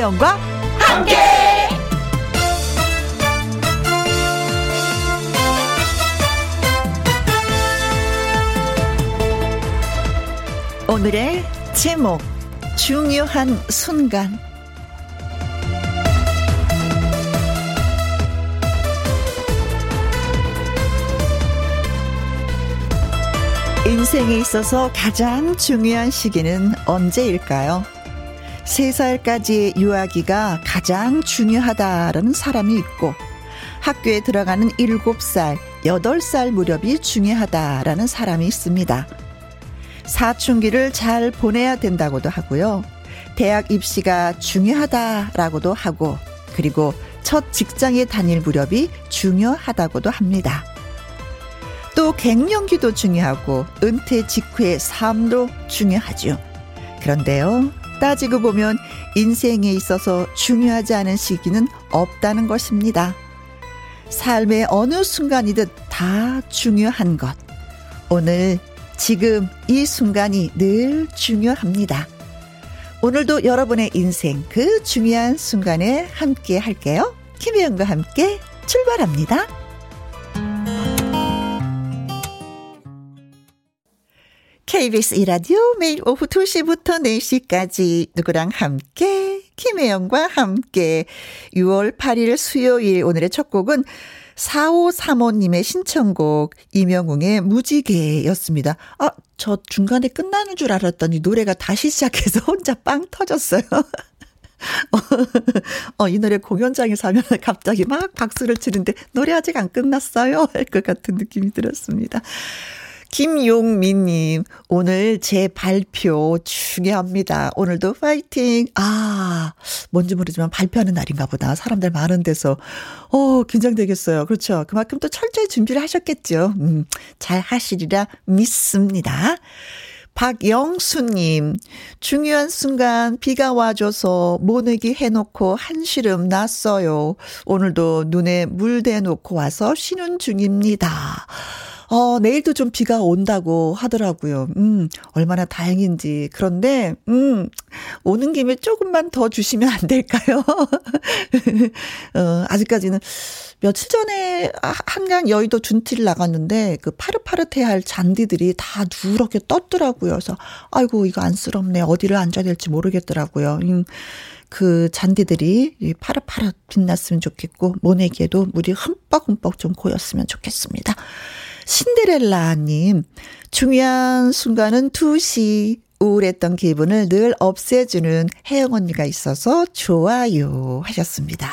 김혜영과 함께. 오늘의 제목 중요한 순간 인생에 있어서 가장 중요한 시기는 언제일까요? 세살까지 유아기가 가장 중요하다라는 사람이 있고 학교에 들어가는 일곱 살 여덟 살 무렵이 중요하다라는 사람이 있습니다. 사춘기를 잘 보내야 된다고도 하고요. 대학 입시가 중요하다라고도 하고 그리고 첫 직장에 다닐 무렵이 중요하다고도 합니다. 또 갱년기도 중요하고 은퇴 직후의 삶도 중요하죠. 그런데요. 따지고 보면 인생에 있어서 중요하지 않은 시기는 없다는 것입니다. 삶의 어느 순간이든 다 중요한 것. 오늘, 지금 이 순간이 늘 중요합니다. 오늘도 여러분의 인생 그 중요한 순간에 함께 할게요. 김혜영과 함께 출발합니다. KBS 이라디오 매일 오후 2시부터 4시까지 누구랑 함께 김혜영과 함께 6월 8일 수요일 오늘의 첫 곡은 4535님의 신청곡 이명웅의 무지개였습니다. 아, 저 중간에 끝나는 줄 알았더니 노래가 다시 시작해서 혼자 빵 터졌어요. 어, 이 노래 공연장에서 하면 갑자기 막 박수를 치는데 노래 아직 안 끝났어요. 할 것 같은 느낌이 들었습니다. 김용민님, 오늘 제 발표 중요합니다. 오늘도 파이팅! 아, 뭔지 모르지만 발표하는 날인가 보다. 사람들 많은 데서. 어, 긴장되겠어요. 그렇죠. 그만큼 또 철저히 준비를 하셨겠죠. 음, 잘 하시리라 믿습니다. 박영수님, 중요한 순간 비가 와줘서 모내기 해놓고 한시름 났어요. 오늘도 눈에 물 대놓고 와서 쉬는 중입니다. 어, 내일도 좀 비가 온다고 하더라고요. 음, 얼마나 다행인지. 그런데, 음, 오는 김에 조금만 더 주시면 안 될까요? 어, 아직까지는 며칠 전에 한강 여의도 준티를 나갔는데 그 파릇파릇해 할 잔디들이 다 누렇게 떴더라고요. 그래서 아이고, 이거 안쓰럽네. 어디를 앉아야 될지 모르겠더라고요. 음. 그 잔디들이 파릇파릇 빛났으면 좋겠고 모내기에도 물이 흠뻑흠뻑 좀 고였으면 좋겠습니다. 신데렐라님, 중요한 순간은 2시. 우울했던 기분을 늘 없애주는 혜영 언니가 있어서 좋아요 하셨습니다.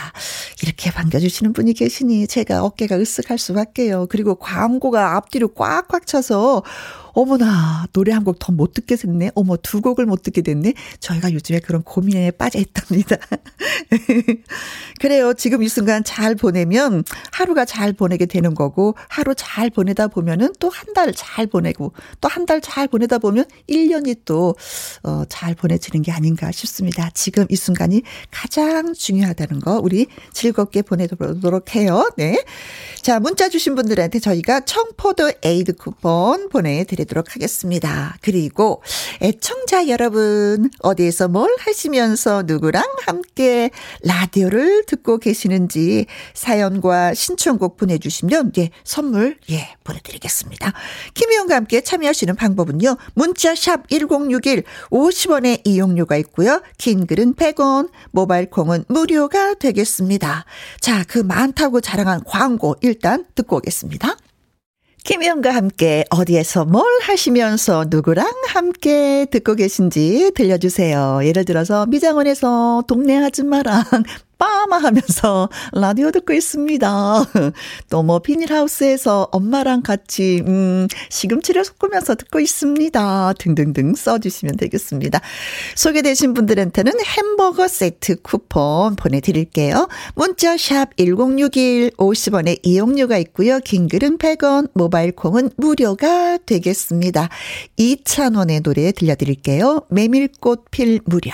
이렇게 반겨주시는 분이 계시니 제가 어깨가 으쓱할 수밖에요. 그리고 광고가 앞뒤로 꽉꽉 차서 어머나, 노래 한 곡 더 못 듣게 됐네. 어머, 두 곡을 못 듣게 됐네. 저희가 요즘에 그런 고민에 빠져 있답니다. 그래요. 지금 이 순간 잘 보내면 하루가 잘 보내게 되는 거고, 하루 잘 보내다 보면은 또 한 달 잘 보내고, 또 한 달 잘 보내다 보면 1년이 또, 어, 잘 보내지는 게 아닌가 싶습니다. 지금 이 순간이 가장 중요하다는 거, 우리 즐겁게 보내도록 해요. 네. 자, 문자 주신 분들한테 저희가 청포도 에이드 쿠폰 보내드리 도록 드리도록 하겠습니다. 그리고 애청자 여러분 어디에서 뭘 하시면서 누구랑 함께 라디오를 듣고 계시는지 사연과 신청곡 보내주시면 예 선물 예 보내드리겠습니다. 김희영과 함께 참여하시는 방법은요. 문자샵 1061 50원의 이용료가 있고요. 긴 글은 100원 모바일 콩은 무료가 되겠습니다. 자 그 많다고 자랑한 광고 일단 듣고 오겠습니다. 김희영과 함께 어디에서 뭘 하시면서 누구랑 함께 듣고 계신지 들려주세요. 예를 들어서 미장원에서 동네 아줌마랑 빠마 하면서 라디오 듣고 있습니다. 또 뭐 비닐하우스에서 엄마랑 같이 음 시금치를 섞으면서 듣고 있습니다. 등등등 써주시면 되겠습니다. 소개되신 분들한테는 햄버거 세트 쿠폰 보내드릴게요. 문자샵 1061 50원의 이용료가 있고요. 긴 글은 100원 모바일 콩은 무료가 되겠습니다. 이찬원의 노래 들려드릴게요. 메밀꽃 필 무렵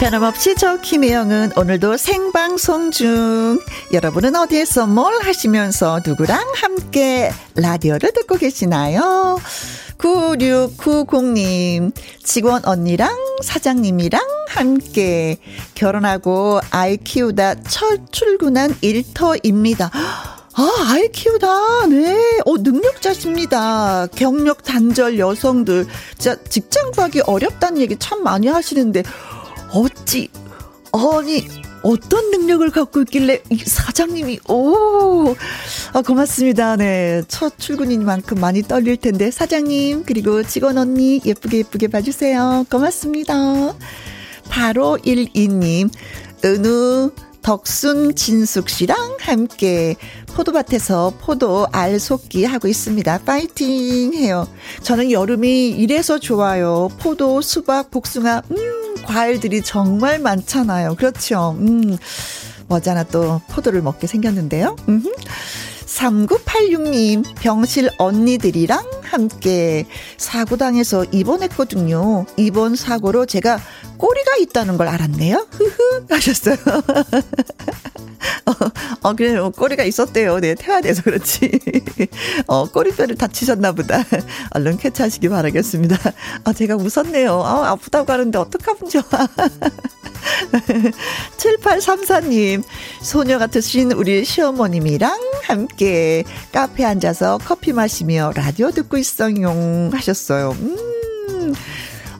변함없이 저 김혜영은 오늘도 생방송 중. 여러분은 어디에서 뭘 하시면서 누구랑 함께 라디오를 듣고 계시나요? 9690님, 직원 언니랑 사장님이랑 함께 결혼하고 아이 키우다 첫 출근한 일터입니다. 아, 아이 키우다. 네. 어, 능력자십니다. 경력 단절 여성들. 진짜 직장 구하기 어렵다는 얘기 참 많이 하시는데, 어찌, 아니, 어떤 능력을 갖고 있길래 사장님이 오 아, 고맙습니다. 네. 첫 출근인 만큼 많이 떨릴 텐데 사장님 그리고 직원 언니 예쁘게 예쁘게 봐주세요. 고맙습니다. 바로 12님 은우 덕순 진숙 씨랑 함께 포도밭에서 포도 알 속기 하고 있습니다. 파이팅 해요. 저는 여름이 이래서 좋아요. 포도, 수박, 복숭아, 음, 과일들이 정말 많잖아요. 그렇죠. 음, 머지않아 또 포도를 먹게 생겼는데요. 음. 3986님, 병실 언니들이랑 함께 사고당해서 입원했거든요. 입원 사고로 제가 꼬리가 있다는 걸 알았네요. 흐흐 하셨어요. 어, 어, 그래, 어, 꼬리가 있었대요. 네, 태화돼서 그렇지. 어, 꼬리뼈를 다치셨나 보다. 얼른 쾌차하시기 바라겠습니다. 아, 제가 웃었네요. 아, 아프다고 하는데 어떡하면 좋아. 7834님, 소녀 같으신 우리 시어머님이랑 함께 카페 앉아서 커피 마시며 라디오 듣고 있어요. 하셨어요. 음.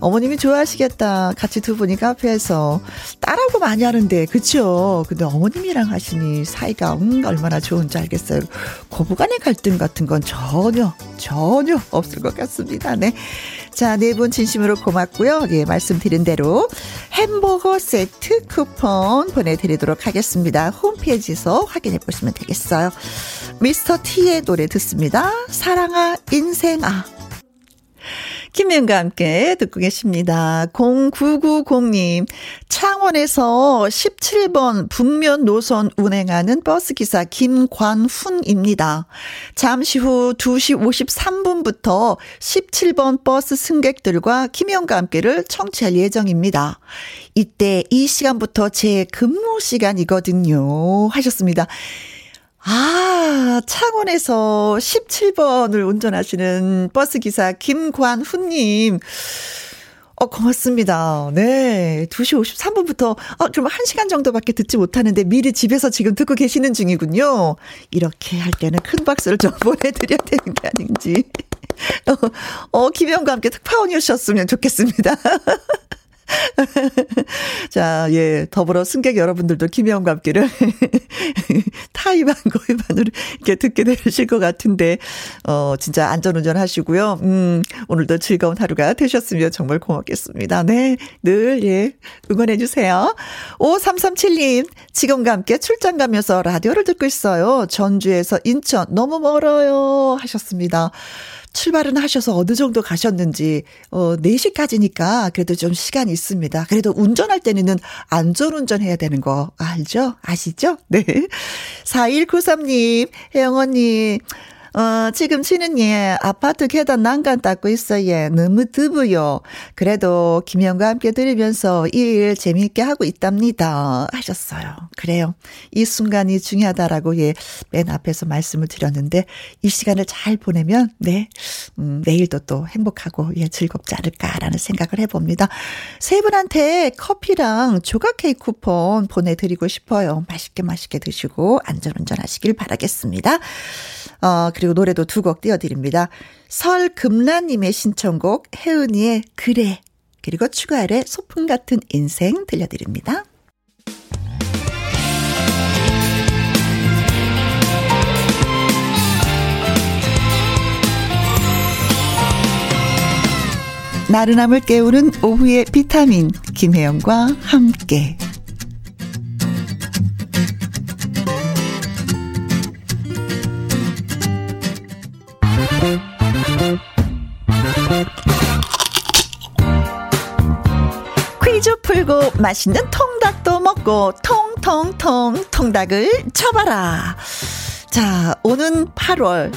어머님이 좋아하시겠다. 같이 두 분이 카페에서 딸하고 많이 하는데 그쵸? 근데 어머님이랑 하시니 사이가 음 얼마나 좋은지 알겠어요. 고부간의 갈등 같은 건 전혀 전혀 없을 것 같습니다. 네. 자, 네 분 진심으로 고맙고요. 예, 말씀드린 대로 햄버거 세트 쿠폰 보내드리도록 하겠습니다. 홈페이지에서 확인해 보시면 되겠어요. 미스터 T의 노래 듣습니다. 사랑아, 인생아. 김현과 함께 듣고 계십니다. 0990님, 창원에서 17번 북면 노선 운행하는 버스기사 김관훈입니다. 잠시 후 2시 53분부터 17번 버스 승객들과 김현과 함께를 청취할 예정입니다. 이때 이 시간부터 제 근무 시간이거든요. 하셨습니다. 아, 창원에서 17번을 운전하시는 버스기사 김관훈님. 어, 고맙습니다. 네. 2시 53분부터, 어, 그럼 1시간 정도밖에 듣지 못하는데 미리 집에서 지금 듣고 계시는 중이군요. 이렇게 할 때는 큰 박수를 좀 보내드려야 되는 게 아닌지. 어, 어 김영과 함께 특파원이셨으면 좋겠습니다. 자, 예, 더불어 승객 여러분들도 김혜영과 함께를 타이반 고이반으로 이렇게 듣게 되실 것 같은데, 어, 진짜 안전운전 하시고요. 음, 오늘도 즐거운 하루가 되셨으면 정말 고맙겠습니다. 네, 늘, 예, 응원해주세요. 5337님, 지금과 함께 출장 가면서 라디오를 듣고 있어요. 전주에서 인천 너무 멀어요. 하셨습니다. 출발은 하셔서 어느 정도 가셨는지, 어, 4시까지니까 그래도 좀 시간이 있습니다. 그래도 운전할 때는 안전 운전 해야 되는 거 알죠? 아시죠? 네. 4193님, 혜영 언니, 어, 지금 치는 예, 아파트 계단 난간 닦고 있어요. 예, 너무 드부요. 그래도 김영과 함께 들으면서 일 재미있게 하고 있답니다. 하셨어요. 그래요. 이 순간이 중요하다라고 예, 맨 앞에서 말씀을 드렸는데 이 시간을 잘 보내면 네, 음, 내일도 또 행복하고 예, 즐겁지 않을까라는 생각을 해봅니다. 세 분한테 커피랑 조각 케이크 쿠폰 보내드리고 싶어요. 맛있게 맛있게 드시고 안전운전 하시길 바라겠습니다. 어, 그리고 노래도 두 곡 띄워드립니다. 설금란님의 신청곡 혜은이의 그래 그리고 추가열의 소풍 같은 인생 들려드립니다. 나른함을 깨우는 오후의 비타민 김혜영과 함께 맛있는 통닭도 먹고 통 통통 통닭을 쳐봐라. 자, 오는 8월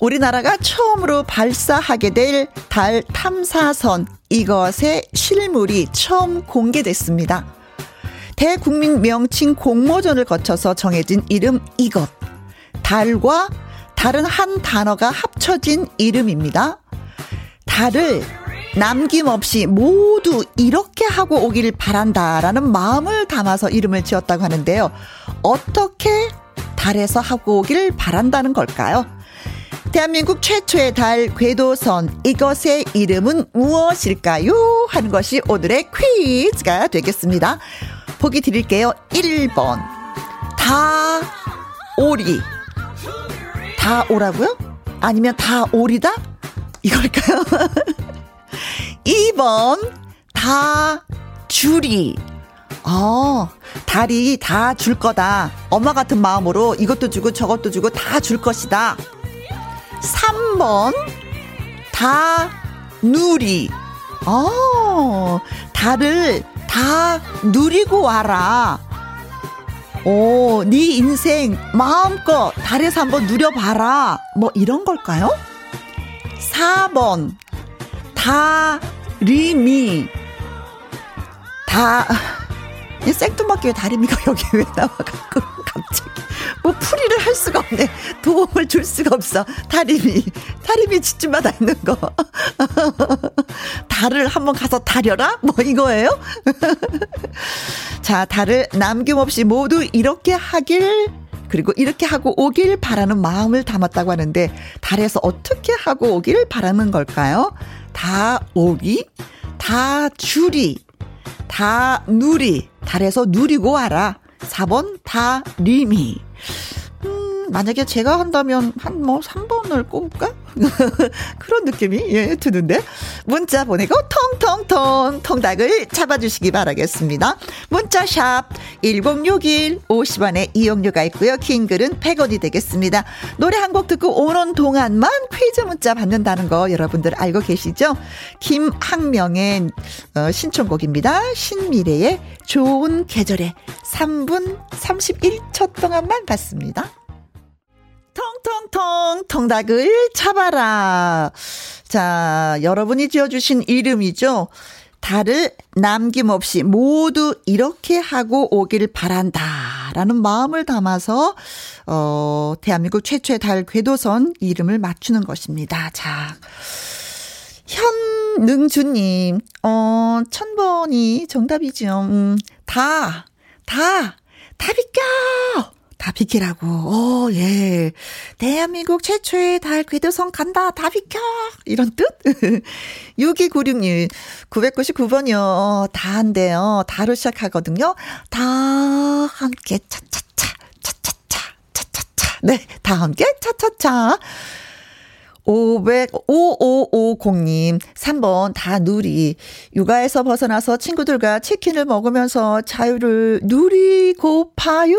우리나라가 처음으로 발사하게 될 달 탐사선 이것의 실물이 처음 공개됐습니다. 대국민 명칭 공모전을 거쳐서 정해진 이름 이것. 달과 다른 한 단어가 합쳐진 이름입니다. 달을 남김없이 모두 이렇게 하고 오길 바란다라는 마음을 담아서 이름을 지었다고 하는데요. 어떻게 달에서 하고 오길 바란다는 걸까요? 대한민국 최초의 달 궤도선 이것의 이름은 무엇일까요? 하는 것이 오늘의 퀴즈가 되겠습니다. 보기 드릴게요. 1번 다 오리 다 오라고요? 아니면 다 오리다? 이걸까요? 2번 다 줄이 어, 달이 다 줄 거다. 엄마 같은 마음으로 이것도 주고 저것도 주고 다 줄 것이다. 3번 다 누리. 어, 달을 다 누리고 와라. 오, 네 인생 마음껏 달에서 한번 누려봐라. 뭐 이런 걸까요? 4번 다 리미. 다 생뚱맞게 다리미가 여기 왜 나와갖고 갑자기 뭐 풀이를 할 수가 없네. 도움을 줄 수가 없어. 다리미. 다리미 집집마다 있는 거. 달을 한번 가서 다려라? 뭐 이거예요? 자 달을 남김없이 모두 이렇게 하길 그리고 이렇게 하고 오길 바라는 마음을 담았다고 하는데 달에서 어떻게 하고 오길 바라는 걸까요? 다 오기, 다 주리, 다 누리, 달에서 누리고 와라. 4번 다 리미. 만약에 제가 한다면 한 뭐 3번을 꼽을까? 그런 느낌이 예, 드는데 문자 보내고 통통통 통닭을 잡아주시기 바라겠습니다. 문자샵 1061 50원에 이용료가 있고요. 긴 글은 100원이 되겠습니다. 노래 한 곡 듣고 오는 동안만 퀴즈 문자 받는다는 거 여러분들 알고 계시죠? 김학명의 어, 신청곡입니다. 신미래의 좋은 계절에 3분 31초 동안만 받습니다. 통통통 통닭을 잡아라. 자, 여러분이 지어주신 이름이죠. 달을 남김없이 모두 이렇게 하고 오길 바란다. 라는 마음을 담아서, 어, 대한민국 최초의 달 궤도선 이름을 맞추는 것입니다. 자. 현능주님, 어, 천번이 정답이죠. 음, 다, 다, 다 비껴! 다 비키라고. 어, 예. 대한민국 최초의 달 궤도선 간다. 다 비켜. 이런 뜻? 6296님, 999번이요. 어, 다 한대요. 다로 시작하거든요. 다 함께 차차차, 차차차, 차차차. 네, 다 함께 차차차. 500, 5550님, 3번, 다 누리. 육아에서 벗어나서 친구들과 치킨을 먹으면서 자유를 누리고 파요.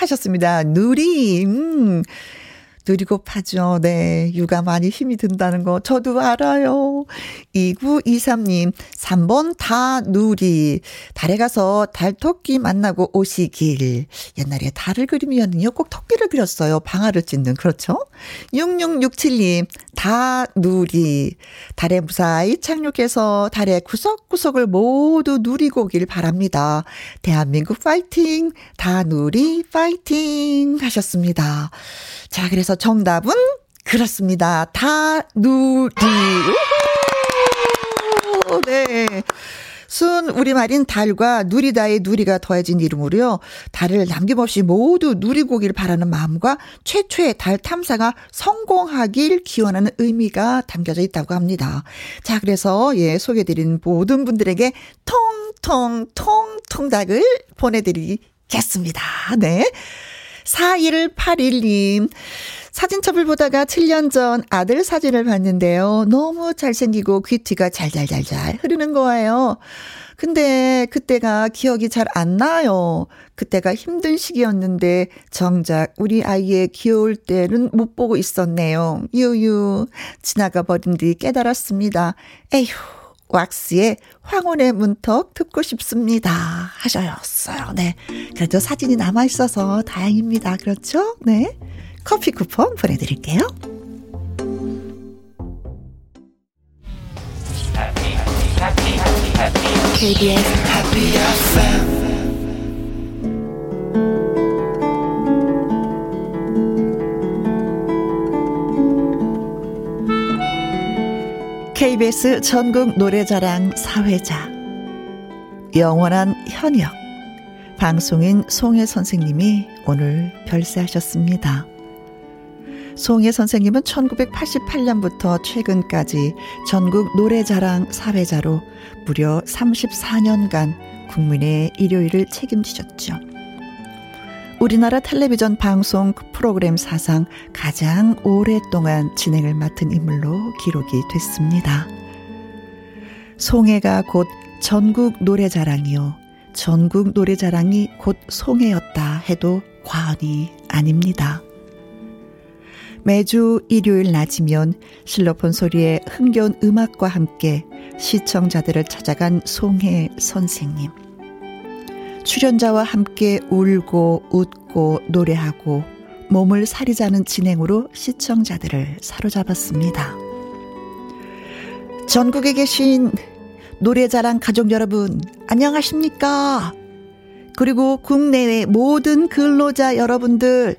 하셨습니다. 누리. 음. 누리고파죠. 네. 육아 많이 힘이 든다는 거 저도 알아요. 2923님, 3번 다 누리. 달에 가서 달 토끼 만나고 오시길. 옛날에 달을 그리면요. 꼭 토끼를 그렸어요. 방아를 찢는. 그렇죠? 6667님, 다 누리. 달에 무사히 착륙해서 달의 구석구석을 모두 누리고 오길 바랍니다. 대한민국 파이팅! 다 누리 파이팅! 하셨습니다. 자, 그래서 정답은 그렇습니다. 다 누리. 네. 순 우리말인 달과 누리다의 누리가 더해진 이름으로요. 달을 남김없이 모두 누리고길 바라는 마음과 최초의 달 탐사가 성공하길 기원하는 의미가 담겨져 있다고 합니다. 자, 그래서 예, 소개드린 모든 분들에게 통통통 통닭을 보내드리겠습니다. 네. 4181님. 사진첩을 보다가 7년 전 아들 사진을 봤는데요. 너무 잘생기고 귀티가 잘잘잘잘 흐르는 거예요. 근데 그때가 기억이 잘 안 나요. 그때가 힘든 시기였는데 정작 우리 아이의 귀여울 때는 못 보고 있었네요. 유유. 지나가 버린 뒤 깨달았습니다. 에휴. 왁스의 황혼의 문턱 듣고 싶습니다. 하셨어요. 네. 그래도 사진이 남아있어서 다행입니다. 그렇죠? 네. 커피 쿠폰 보내드릴게요. KBS Happy FM KBS 전국 노래자랑 사회자 영원한 현역 방송인 송혜 선생님이 오늘 별세하셨습니다. 송혜 선생님은 1988년부터 최근까지 전국 노래자랑 사회자로 무려 34년간 국민의 일요일을 책임지셨죠. 우리나라 텔레비전 방송 프로그램 사상 가장 오랫동안 진행을 맡은 인물로 기록이 됐습니다. 송해가 곧 전국 노래자랑이요. 전국 노래자랑이 곧 송해였다 해도 과언이 아닙니다. 매주 일요일 낮이면 실로폰 소리의 흥겨운 음악과 함께 시청자들을 찾아간 송해 선생님. 출연자와 함께 울고 웃고 노래하고 몸을 사리자는 진행으로 시청자들을 사로잡았습니다. 전국에 계신 노래자랑 가족 여러분, 안녕하십니까? 그리고 국내외 모든 근로자 여러분들,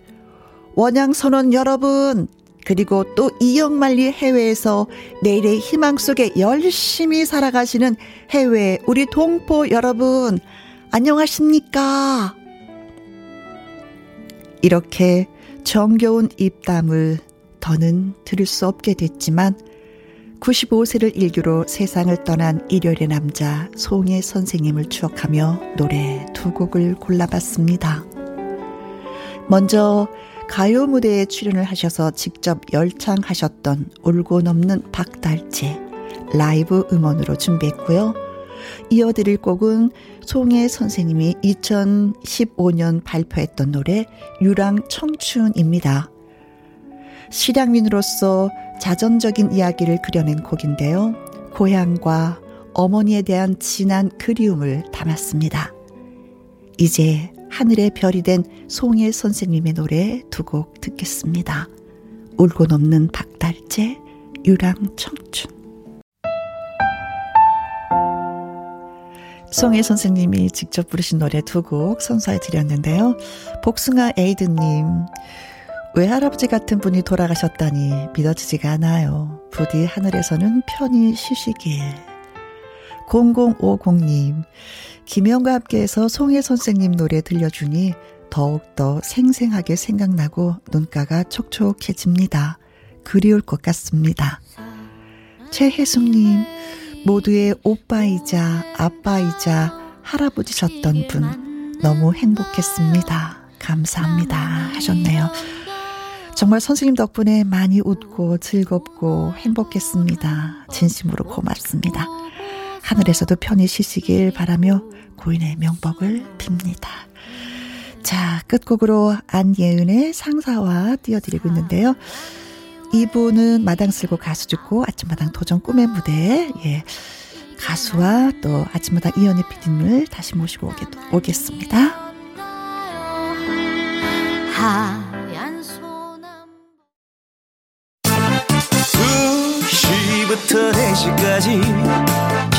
원양 선원 여러분, 그리고 또 이영만리 해외에서 내일의 희망 속에 열심히 살아가시는 해외 우리 동포 여러분, 안녕하십니까? 이렇게 정겨운 입담을 더는 들을 수 없게 됐지만 95세를 일규로 세상을 떠난 일요일의 남자 송혜 선생님을 추억하며 노래 두 곡을 골라봤습니다. 먼저 가요 무대에 출연을 하셔서 직접 열창하셨던 울고 넘는 박달재 라이브 음원으로 준비했고요. 이어드릴 곡은 송혜 선생님이 2015년 발표했던 노래 유랑 청춘입니다. 실향민으로서 자전적인 이야기를 그려낸 곡인데요. 고향과 어머니에 대한 진한 그리움을 담았습니다. 이제 하늘의 별이 된 송혜 선생님의 노래 두 곡 듣겠습니다. 울고 넘는 박달재, 유랑 청춘. 송혜 선생님이 직접 부르신 노래 두 곡 선사해 드렸는데요. 복숭아 에이드님, 외할아버지 같은 분이 돌아가셨다니 믿어지지가 않아요. 부디 하늘에서는 편히 쉬시길. 0050님, 김영과 함께해서 송혜 선생님 노래 들려주니 더욱더 생생하게 생각나고 눈가가 촉촉해집니다. 그리울 것 같습니다. 최혜숙님, 모두의 오빠이자 아빠이자 할아버지셨던 분 너무 행복했습니다. 감사합니다. 하셨네요. 정말 선생님 덕분에 많이 웃고 즐겁고 행복했습니다. 진심으로 고맙습니다. 하늘에서도 편히 쉬시길 바라며 고인의 명복을 빕니다. 자, 끝곡으로 안예은의 상사와 띄워드리고 있는데요. 이분은 마당 쓸고 가수 듣고 아침마당 도전 꿈의 무대 예 가수와 또 아침마당 이연희 PD님을 다시 모시고 오겠, 오겠습니다. 하얀 소남 2시부터 4시까지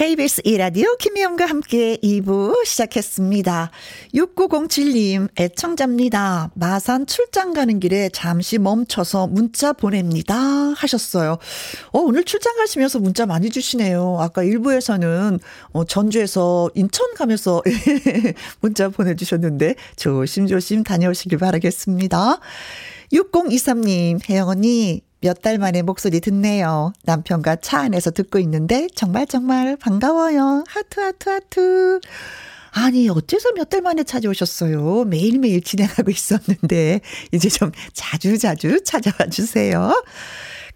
KBS 1라디오 김희영과 함께 2부 시작했습니다. 6907님 애청자입니다. 마산 출장 가는 길에 잠시 멈춰서 문자 보냅니다 하셨어요. 어, 오늘 출장 가시면서 문자 많이 주시네요. 아까 1부에서는 어, 전주에서 인천 가면서 문자 보내주셨는데 조심조심 다녀오시길 바라겠습니다. 6023님 혜영 언니 몇 달 만에 목소리 듣네요. 남편과 차 안에서 듣고 있는데 정말 정말 반가워요. 하트 하트 하트. 아니, 어째서 몇 달 만에 찾아오셨어요? 매일매일 진행하고 있었는데, 이제 좀 자주자주 찾아와 주세요.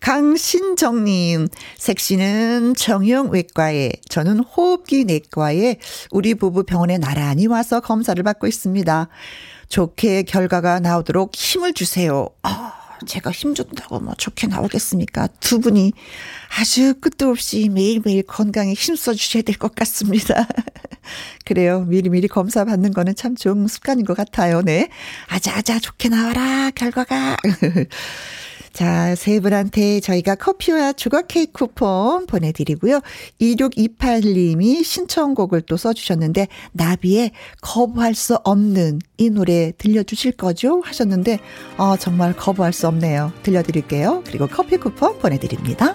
강신정님, 색시는 정형외과에, 저는 호흡기 내과에 우리 부부 병원에 나란히 와서 검사를 받고 있습니다. 좋게 결과가 나오도록 힘을 주세요. 아, 제가 힘 준다고 뭐 좋게 나오겠습니까? 두 분이 아주 끝도 없이 매일매일 건강에 힘써 주셔야 될 것 같습니다. 그래요. 미리미리 검사 받는 거는 참 좋은 습관인 것 같아요. 네. 아자아자 좋게 나와라, 결과가. 자, 세 분한테 저희가 커피와 주각 케이크 쿠폰 보내드리고요. 2628님이 신청곡을 또 써주셨는데, 나비의 거부할 수 없는 이 노래 들려주실 거죠? 하셨는데, 어, 정말 거부할 수 없네요. 들려드릴게요. 그리고 커피 쿠폰 보내드립니다.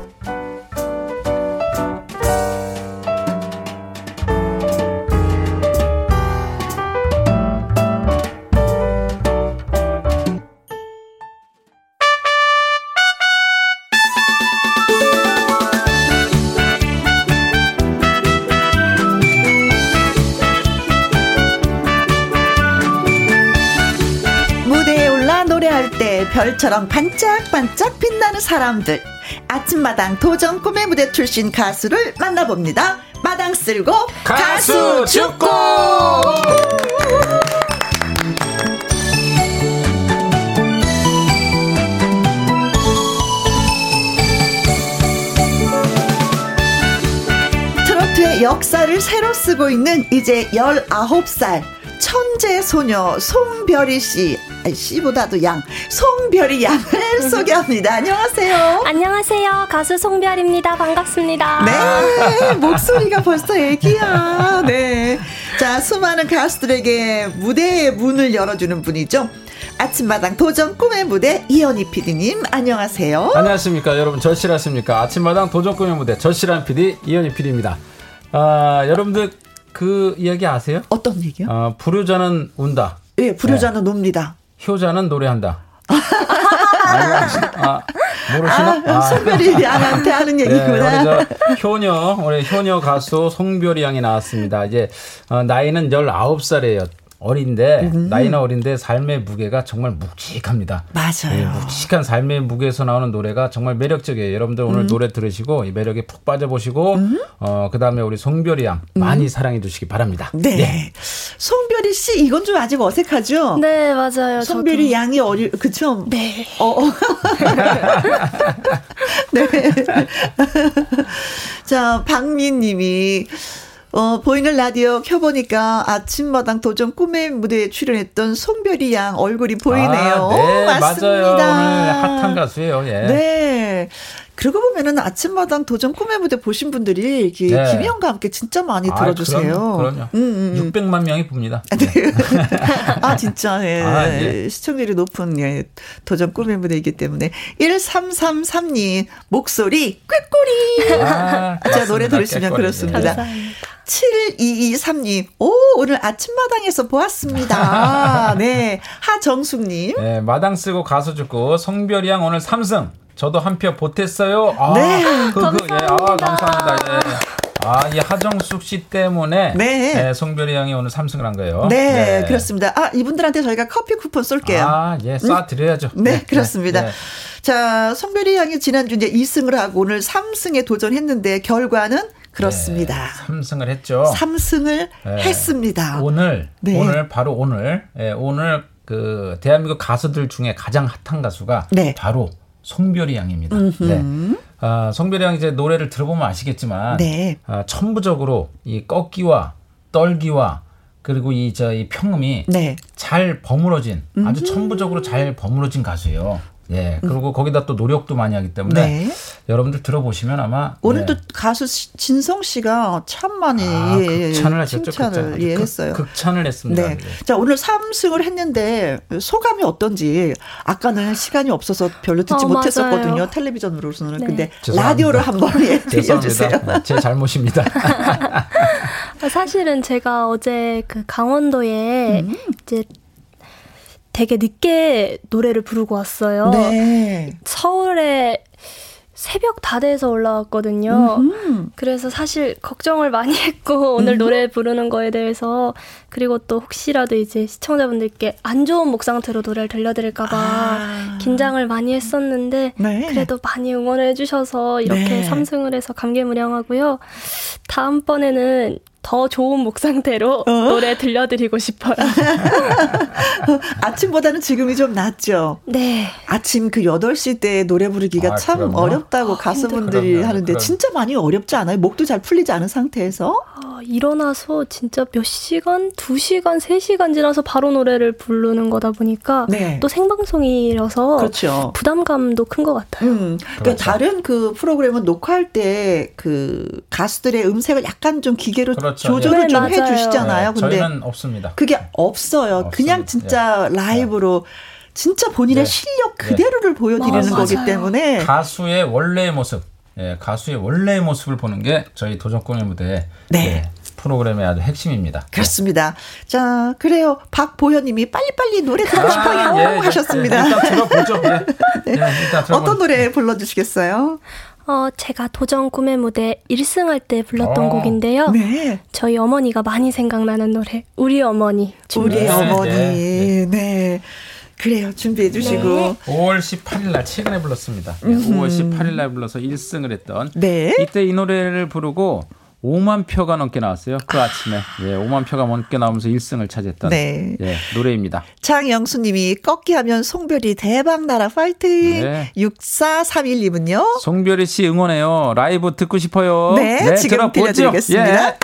별처럼 반짝반짝 빛나는 사람들. 아침마당 도전 꿈의 무대 출신 가수를 만나봅니다. 마당 쓸고 가수 죽고! 트로트의 역사를 새로 쓰고 있는 이제 19살 천재 소녀 송별이 씨 씨보다도 양, 송별이 양을 소개합니다. 안녕하세요. 안녕하세요. 가수 송별입니다. 반갑습니다. 네, 목소리가 벌써 애기야. 네. 자, 수많은 가수들에게 무대의 문을 열어주는 분이죠. 아침마당 도전 꿈의 무대 이현희 PD님 안녕하세요. 안녕하십니까 여러분 절실하십니까 아침마당 도전 꿈의 무대 절실한 PD 이현희 PD입니다. 아 여러분들 그 이야기 아세요? 어떤 얘기요? 아 불효자는 운다. 예, 불효자는 네. 웁니다. 효자는 노래한다. 아, 모르시나? 아, 송별이 양한테 하는 네, 얘기구나. 네, 우리 효녀, 우리 효녀 가수 송별이 양이 나왔습니다. 이제, 어, 나이는 19살이에요. 어린데 음. 나이는 어린데 삶의 무게가 정말 묵직합니다. 맞아요. 네, 묵직한 삶의 무게에서 나오는 노래가 정말 매력적이에요. 여러분들 오늘 음. 노래 들으시고 이 매력에 푹 빠져보시고 음. 어 그다음에 우리 송별이 양 많이 음. 사랑해 주시기 바랍니다. 네. 네. 송별이 씨 이건 좀 아직 어색하죠? 네 맞아요. 송별이 저도. 양이 어리 그쵸? 네. 어. 어. 네. 자 박민 님이 어, 보이는 라디오 켜보니까 아침마당 도전 꿈의 무대에 출연했던 송별이 양 얼굴이 보이네요. 아, 네, 맞습니다. 맞아요. 오늘 핫한 가수예요. 예. 네. 네. 그러고 보면은 아침마당 도전 꿈의 무대 보신 분들이 이렇게 네. 김희영과 함께 진짜 많이 아, 들어주세요. 그럼요. 그럼 요. 음, 음. 600만 명이 봅니다. 네. 아, 진짜, 예. 아, 예. 시청률이 높은, 예. 도전 꿈의 무대이기 때문에. 1333님, 목소리, 꾀꼬리! 아, 자, 노래 들으시면 그렇습니다. 감사합니다. 7223님, 오, 오늘 아침마당에서 보았습니다. 네. 하정숙님. 네, 마당 쓰고 가수 죽고 성별이 양 오늘 3승. 저도 한 표 보탰어요. 아, 네. 그, 그, 감사합니다. 예, 아, 감사합니다. 예. 아, 이 하정숙 씨 때문에 네. 네 송별이 형이 오늘 3승을 한 거예요. 네, 네, 그렇습니다. 아, 이분들한테 저희가 커피 쿠폰 쏠게요. 아, 예, 쏴 드려야죠. 음? 네, 네, 그렇습니다. 네. 자, 송별이 형이 지난주 이제 2승을 하고 오늘 3승에 도전했는데 결과는 그렇습니다. 네, 3승을 했죠. 3승을 네. 했습니다. 오늘 네. 오늘 바로 오늘 예, 오늘 그 대한민국 가수들 중에 가장 핫한 가수가 네. 바로 송별이 양입니다. 네. 아, 송별이 양 이제 노래를 들어보면 아시겠지만 네. 아, 천부적으로 이 꺾기와 떨기와 그리고 이 저이 평음이 네. 잘 버무러진 아주 천부적으로 잘 버무러진 가수예요. 예. 그리고 거기다 또 노력도 많이 하기 때문에 네. 여러분들 들어보시면 아마 오늘 네. 또 가수 진성 씨가 참 많이 아, 극찬을 하셨죠. 칭찬을 극찬. 예, 했어요. 극 찬을 했습니다. 네. 네. 자, 오늘 3승을 했는데 소감이 어떤지 아까는 시간이 없어서 별로 듣지 어, 못했었거든요. 맞아요. 텔레비전으로서는. 네. 근데 죄송합니다. 라디오로 한번 예, 들려주세요. 네, 제 잘못입니다. 사실은 제가 어제 그 강원도에 음. 이제 되게 늦게 노래를 부르고 왔어요. 네. 서울에 새벽 다 돼서 올라왔거든요. 음흠. 그래서 사실 걱정을 많이 했고 오늘 음흠. 노래 부르는 거에 대해서 그리고 또 혹시라도 이제 시청자분들께 안 좋은 목 상태로 노래를 들려드릴까봐 아. 긴장을 많이 했었는데 네. 그래도 많이 응원을 해주셔서 이렇게 네. 3승을 해서 감개무량하고요. 다음번에는 더 좋은 목 상태로 어? 노래 들려드리고 싶어요. 아침보다는 지금이 좀 낫죠? 네. 아침 그 8시 때 노래 부르기가 아, 참 그럼요? 어렵다고 아, 가수분들이 그럼요, 하는데 그럼. 진짜 많이 어렵지 않아요? 목도 잘 풀리지 않은 상태에서? 아, 일어나서 진짜 몇 시간, 2시간, 3시간 지나서 바로 노래를 부르는 거다 보니까 네. 또 생방송이라서 그렇죠. 부담감도 큰 것 같아요. 음, 그러니까 그렇죠. 다른 그 프로그램은 녹화할 때 그 가수들의 음색을 약간 좀 기계로 그렇죠. 그렇죠. 조절을 네, 좀 맞아요. 해주시잖아요. 네, 근데 저희는 없습니다. 그게 없어요. 없습니다. 그냥 진짜 네. 라이브로 진짜 본인의 네. 실력 네. 그대로를 보여드리는 맞아요. 거기 때문에 가수의 원래의 모습, 예, 가수의 원래의 모습을 보는 게 저희 도전공의 무대 네. 예, 프로그램의 아주 핵심입니다. 그렇습니다. 자, 그래요. 박보현님이 빨리빨리 노래 듣고 아, 싶어요 예, 예, 하셨습니다. 예, 일단 들어보죠. 네. 네. 일단 어떤 노래 불러주시겠어요? 어, 제가 도전 꿈의 무대 1승할 때 불렀던 어. 곡인데요. 네. 저희 어머니가 많이 생각나는 노래, 우리 어머니. 우리 어머니. 네. 네. 그래요. 준비해 주시고. 네. 5월 18일 날 최근에 불렀습니다. 네, 5월 18일 날 불러서 1승을 했던. 네. 이때 이 노래를 부르고 5만 표가 넘게 나왔어요. 그 아. 침에 예, 5만 표가 넘게 나오면서 1승을 차지했던 네. 예, 노래입니다. 장영수 님이 꺾기 하면 송별이 대박 나라 파이팅. 네. 6431님은요. 송별이 씨 응원해요. 라이브 듣고 싶어요. 네, 네 지금 들려드리겠습니다. 예.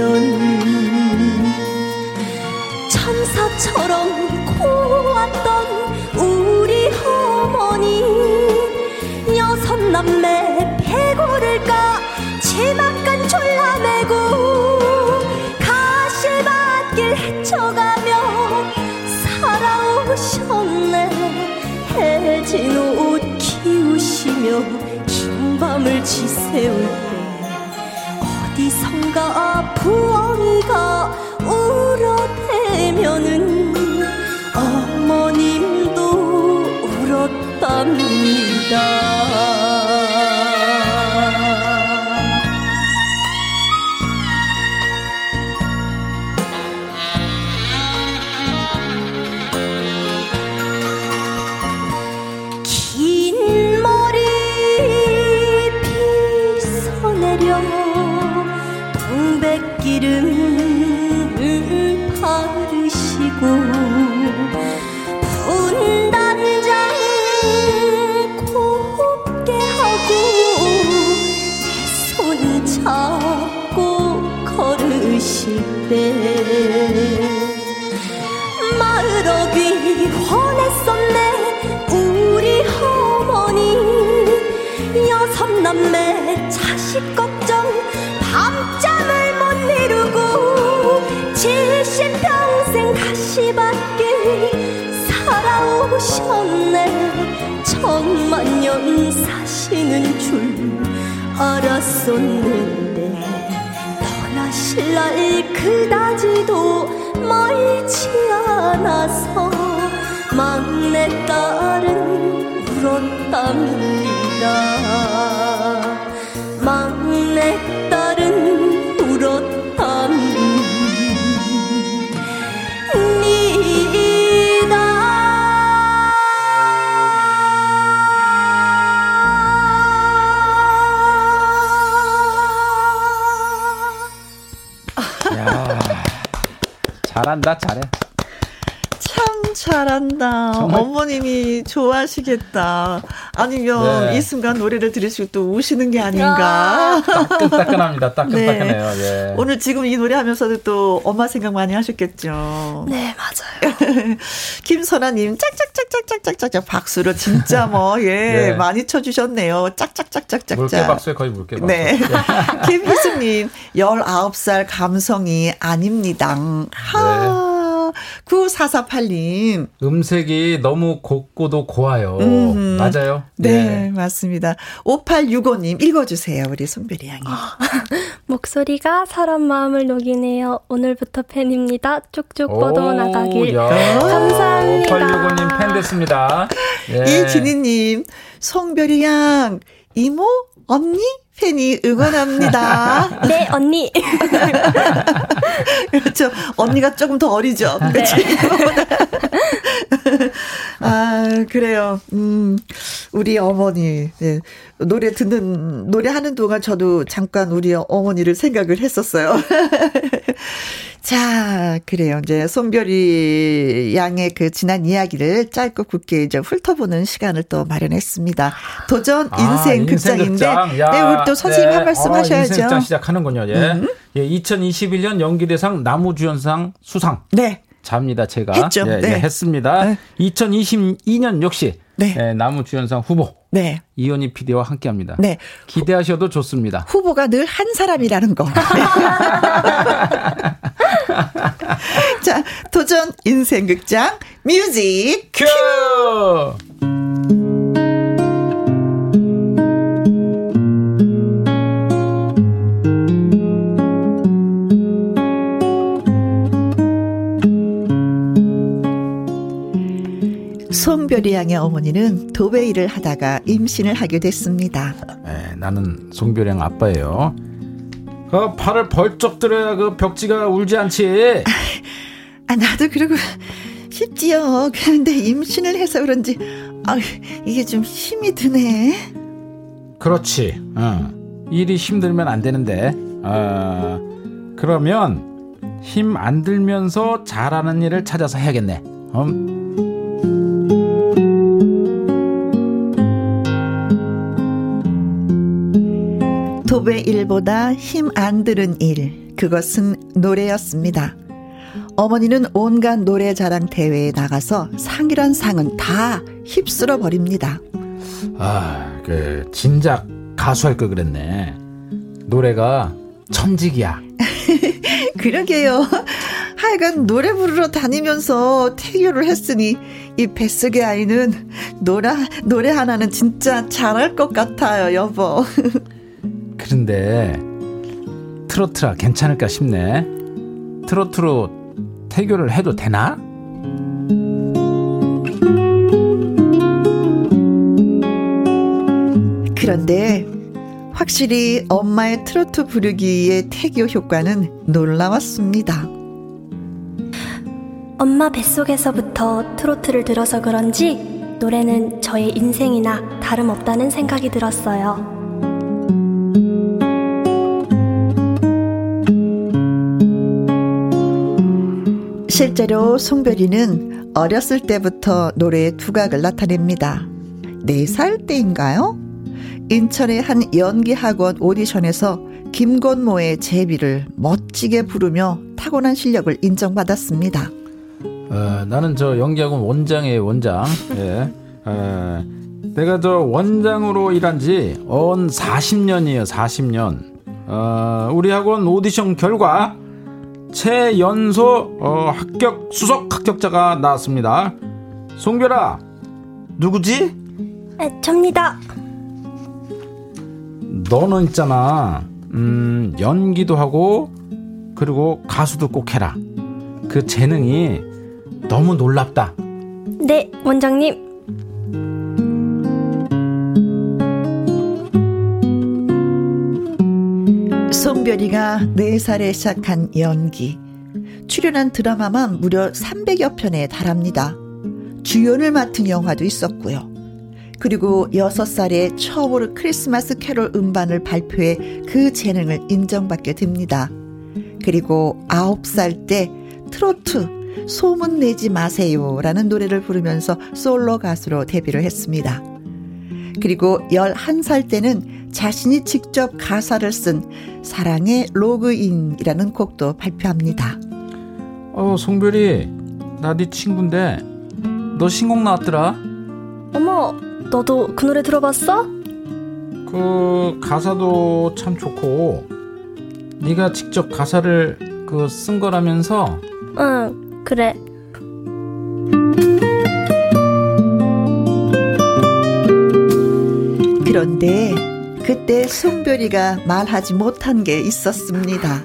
하면 천사처럼 고왔던 우리 어머니 여섯 남매 배고를 까? 치마깐 졸라매고 가시밭길 헤쳐가며 살아오셨네. 해진 옷 키우시며 긴 밤을 지새울 부엉이가 부엉이가 울었대면은 어머님도 울었답니다. 알았네. 천만 년 사시는 줄 알았었는데 떠나실 날 그다지도 멀지 않아서 막내딸은 울었답니다. 막내 잘한다 잘해. 참 잘한다. 정말? 어머님이 좋아하시겠다. 아니면 네. 이 순간 노래를 들으시고 또 우시는 게 아닌가. 따끈따끈합니다. 따끈따끈해요. 네. 예. 오늘 지금 이 노래 하면서도 또 엄마 생각 많이 하셨겠죠. 네, 맞아요. 김선아님, 짝짝짝짝짝짝짝 박수로 진짜 뭐, 예, 네. 많이 쳐주셨네요. 짝짝짝짝짝짝. 물개 박수에 거의 물개 박수. 네. 김희수님, 19살 감성이 아닙니다. 하. 네. 9448님. 음색이 너무 곱고도 고와요. 음. 맞아요. 네, 네, 맞습니다. 5865님 읽어주세요. 우리 손별이 양이. 아, 목소리가 사람 마음을 녹이네요. 오늘부터 팬입니다. 쭉쭉 뻗어나가길. 감사합니다. 5865님 팬 됐습니다. 예. 이진희님, 송별이 양, 이모? 언니? 팬이 응원합니다. 네, 언니. 그렇죠. 언니가 조금 더 어리죠. 네. 그렇죠. 아, 그래요. 음, 우리 어머니. 네. 노래 듣는, 노래하는 동안 저도 잠깐 우리 어머니를 생각을 했었어요. 자, 그래요. 이제 송별이 양의 그 지난 이야기를 짧고 굵게 이제 훑어보는 시간을 또 마련했습니다. 도전 아, 인생 아, 극장인데, 야, 네, 우리 또 선생님 네. 한 말씀 어, 하셔야죠. 인생 극장 시작하는군요. 예. 음. 예, 2021년 연기대상 나무주연상 수상. 네. 잡니다. 제가 했죠. 예, 예 네. 예, 했습니다. 네. 2022년 역시 네. 예, 나무주연상 후보 네. 이현희 PD와 함께합니다. 네. 기대하셔도 좋습니다. 후보가 늘 한 사람이라는 거. 자, 도전 인생극장 뮤직 큐! 송별이 양의 어머니는 도배 일을 하다가 임신을 하게 됐습니다. 네, 나는 송별이 양 아빠예요. 그 팔을 벌쩍 들어야 그 벽지가 울지 않지. 아, 나도 그러고 싶지요. 그런데 임신을 해서 그런지 아, 이게 좀 힘이 드네. 그렇지. 어. 일이 힘들면 안 되는데. 어, 그러면 힘 안 들면서 잘하는 일을 찾아서 해야겠네. 음. 도배 일보다 힘 안 들은 일, 그것은 노래였습니다. 어머니는 온갖 노래 자랑 대회에 나가서 상이란 상은 다 휩쓸어 버립니다. 아, 그 진작 가수 할 걸 그랬네. 노래가 천직이야. 그러게요. 하여간 노래 부르러 다니면서 태교를 했으니 이 뱃속의 아이는 노래 노래 하나는 진짜 잘할 것 같아요, 여보. 그런데 트로트라 괜찮을까 싶네. 트로트로 태교를 해도 되나? 그런데 확실히 엄마의 트로트 부르기의 태교 효과는 놀라웠습니다. 엄마 뱃속에서부터 트로트를 들어서 그런지 노래는 저의 인생이나 다름없다는 생각이 들었어요. 실제로 송별이는 어렸을 때부터 노래의 두각을 나타냅니다. 4살 때인가요? 인천의 한 연기학원 오디션에서 김건모의 제비를 멋지게 부르며 타고난 실력을 인정받았습니다. 어, 나는 저 연기학원 원장의 원장. 예. 어, 내가 저 원장으로 일한 지언 40년이에요, 40년. 어, 우리 학원 오디션 결과 최연소 어, 합격 수석 합격자가 나왔습니다. 송별아, 누구지? 에, 접니다. 너는 있잖아, 음, 연기도 하고, 그리고 가수도 꼭 해라. 그 재능이 너무 놀랍다. 네, 원장님. 송별이가 4살에 시작한 연기. 출연한 드라마만 무려 300여 편에 달합니다. 주연을 맡은 영화도 있었고요. 그리고 6살에 처음으로 크리스마스 캐롤 음반을 발표해 그 재능을 인정받게 됩니다. 그리고 9살 때 트로트 소문 내지 마세요 라는 노래를 부르면서 솔로 가수로 데뷔를 했습니다. 그리고 11살 때는 자신이 직접 가사를 쓴 사랑의 로그인이라는 곡도 발표합니다. 어, 송별이, 나 네 친구인데, 너 신곡 나왔더라? 어머, 너도 그 노래 들어봤어? 그 가사도 참 좋고, 네가 직접 가사를 그 쓴 거라면서? 응, 그래. 그런데 그때 송별이가 말하지 못한 게 있었습니다.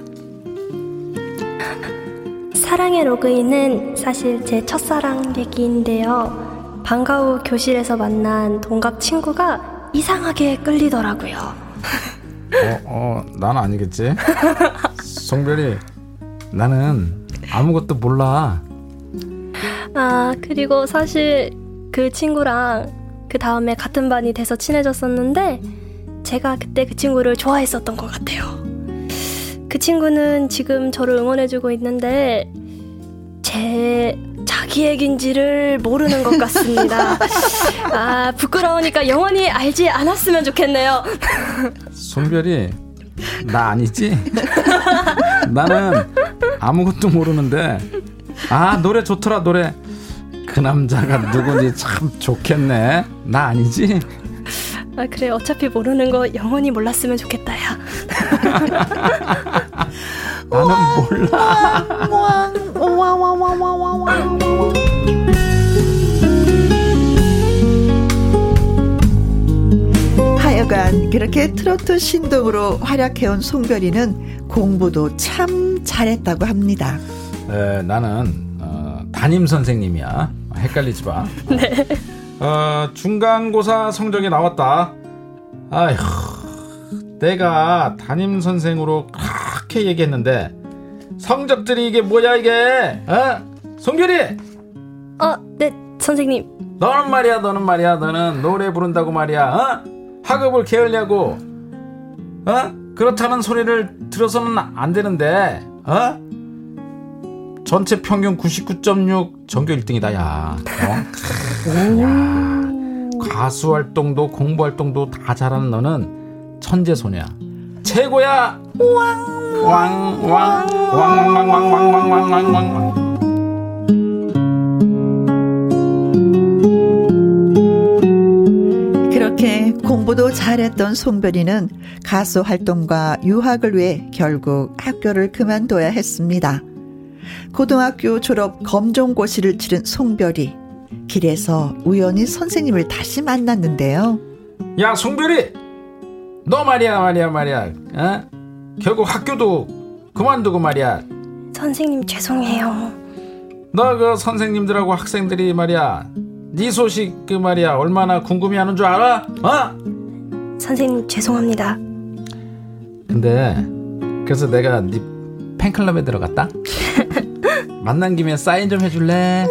사랑의 로그인은 사실 제 첫사랑 얘기인데요. 방과 후 교실에서 만난 동갑 친구가 이상하게 끌리더라고요. 어, 어, 난 아니겠지? 송별이, 나는 아무것도 몰라. 아, 그리고 사실 그 친구랑 그 다음에 같은 반이 돼서 친해졌었는데, 제가 그때 그 친구를 좋아했었던 것 같아요. 그 친구는 지금 저를 응원해주고 있는데, 제 자기 얘긴지를 모르는 것 같습니다. 아, 부끄러우니까 영원히 알지 않았으면 좋겠네요. 손별이, 나 아니지? 나는 아무것도 모르는데, 아, 노래 좋더라, 노래. 그 남자가 누군지 참 좋겠네. 나 아니지? 아 그래. 어차피 모르는 거 영원히 몰랐으면 좋겠다 야. 나는 몰라. 하여간 그렇게 트로트 신동으로 활약해온 송별이는 공부도 참 잘했다고 합니다. 에, 나는 어, 담임 선생님이야. 헷갈리지 마. 네. 어, 중간고사 성적이 나왔다. 아휴, 내가 담임 선생으로 그렇게 얘기했는데 성적들이 이게 뭐야 이게? 어? 송결이. 어, 네 선생님. 너는 말이야, 너는 말이야, 너는 노래 부른다고 말이야, 어? 학업을 게을냐고, 어? 그렇다는 소리를 들어서는 안 되는데, 어? 전체 평균 99.6 전교 1등이다, 야. 어? 야. 가수 활동도 공부 활동도 다 잘하는 너는 천재 소녀야. 최고야. 왕, 왕, 왕, 왕, 왕, 왕, 왕, 왕, 왕, 왕, 왕. 그렇게 공부도 잘했던 송별이는 가수 활동과 유학을 위해 결국 학교를 그만둬야 했습니다. 고등학교 졸업 검정고시를 치른 송별이 길에서 우연히 선생님을 다시 만났는데요. 야 송별이 너 말이야 말이야 말이야 어? 결국 학교도 그만두고 말이야 선생님 죄송해요 너 그 선생님들하고 학생들이 말이야 네 소식 그 말이야 얼마나 궁금해하는 줄 알아? 어? 선생님 죄송합니다. 근데 그래서 내가 네 팬클럽에 들어갔다. 만난 김에 사인 좀 해줄래?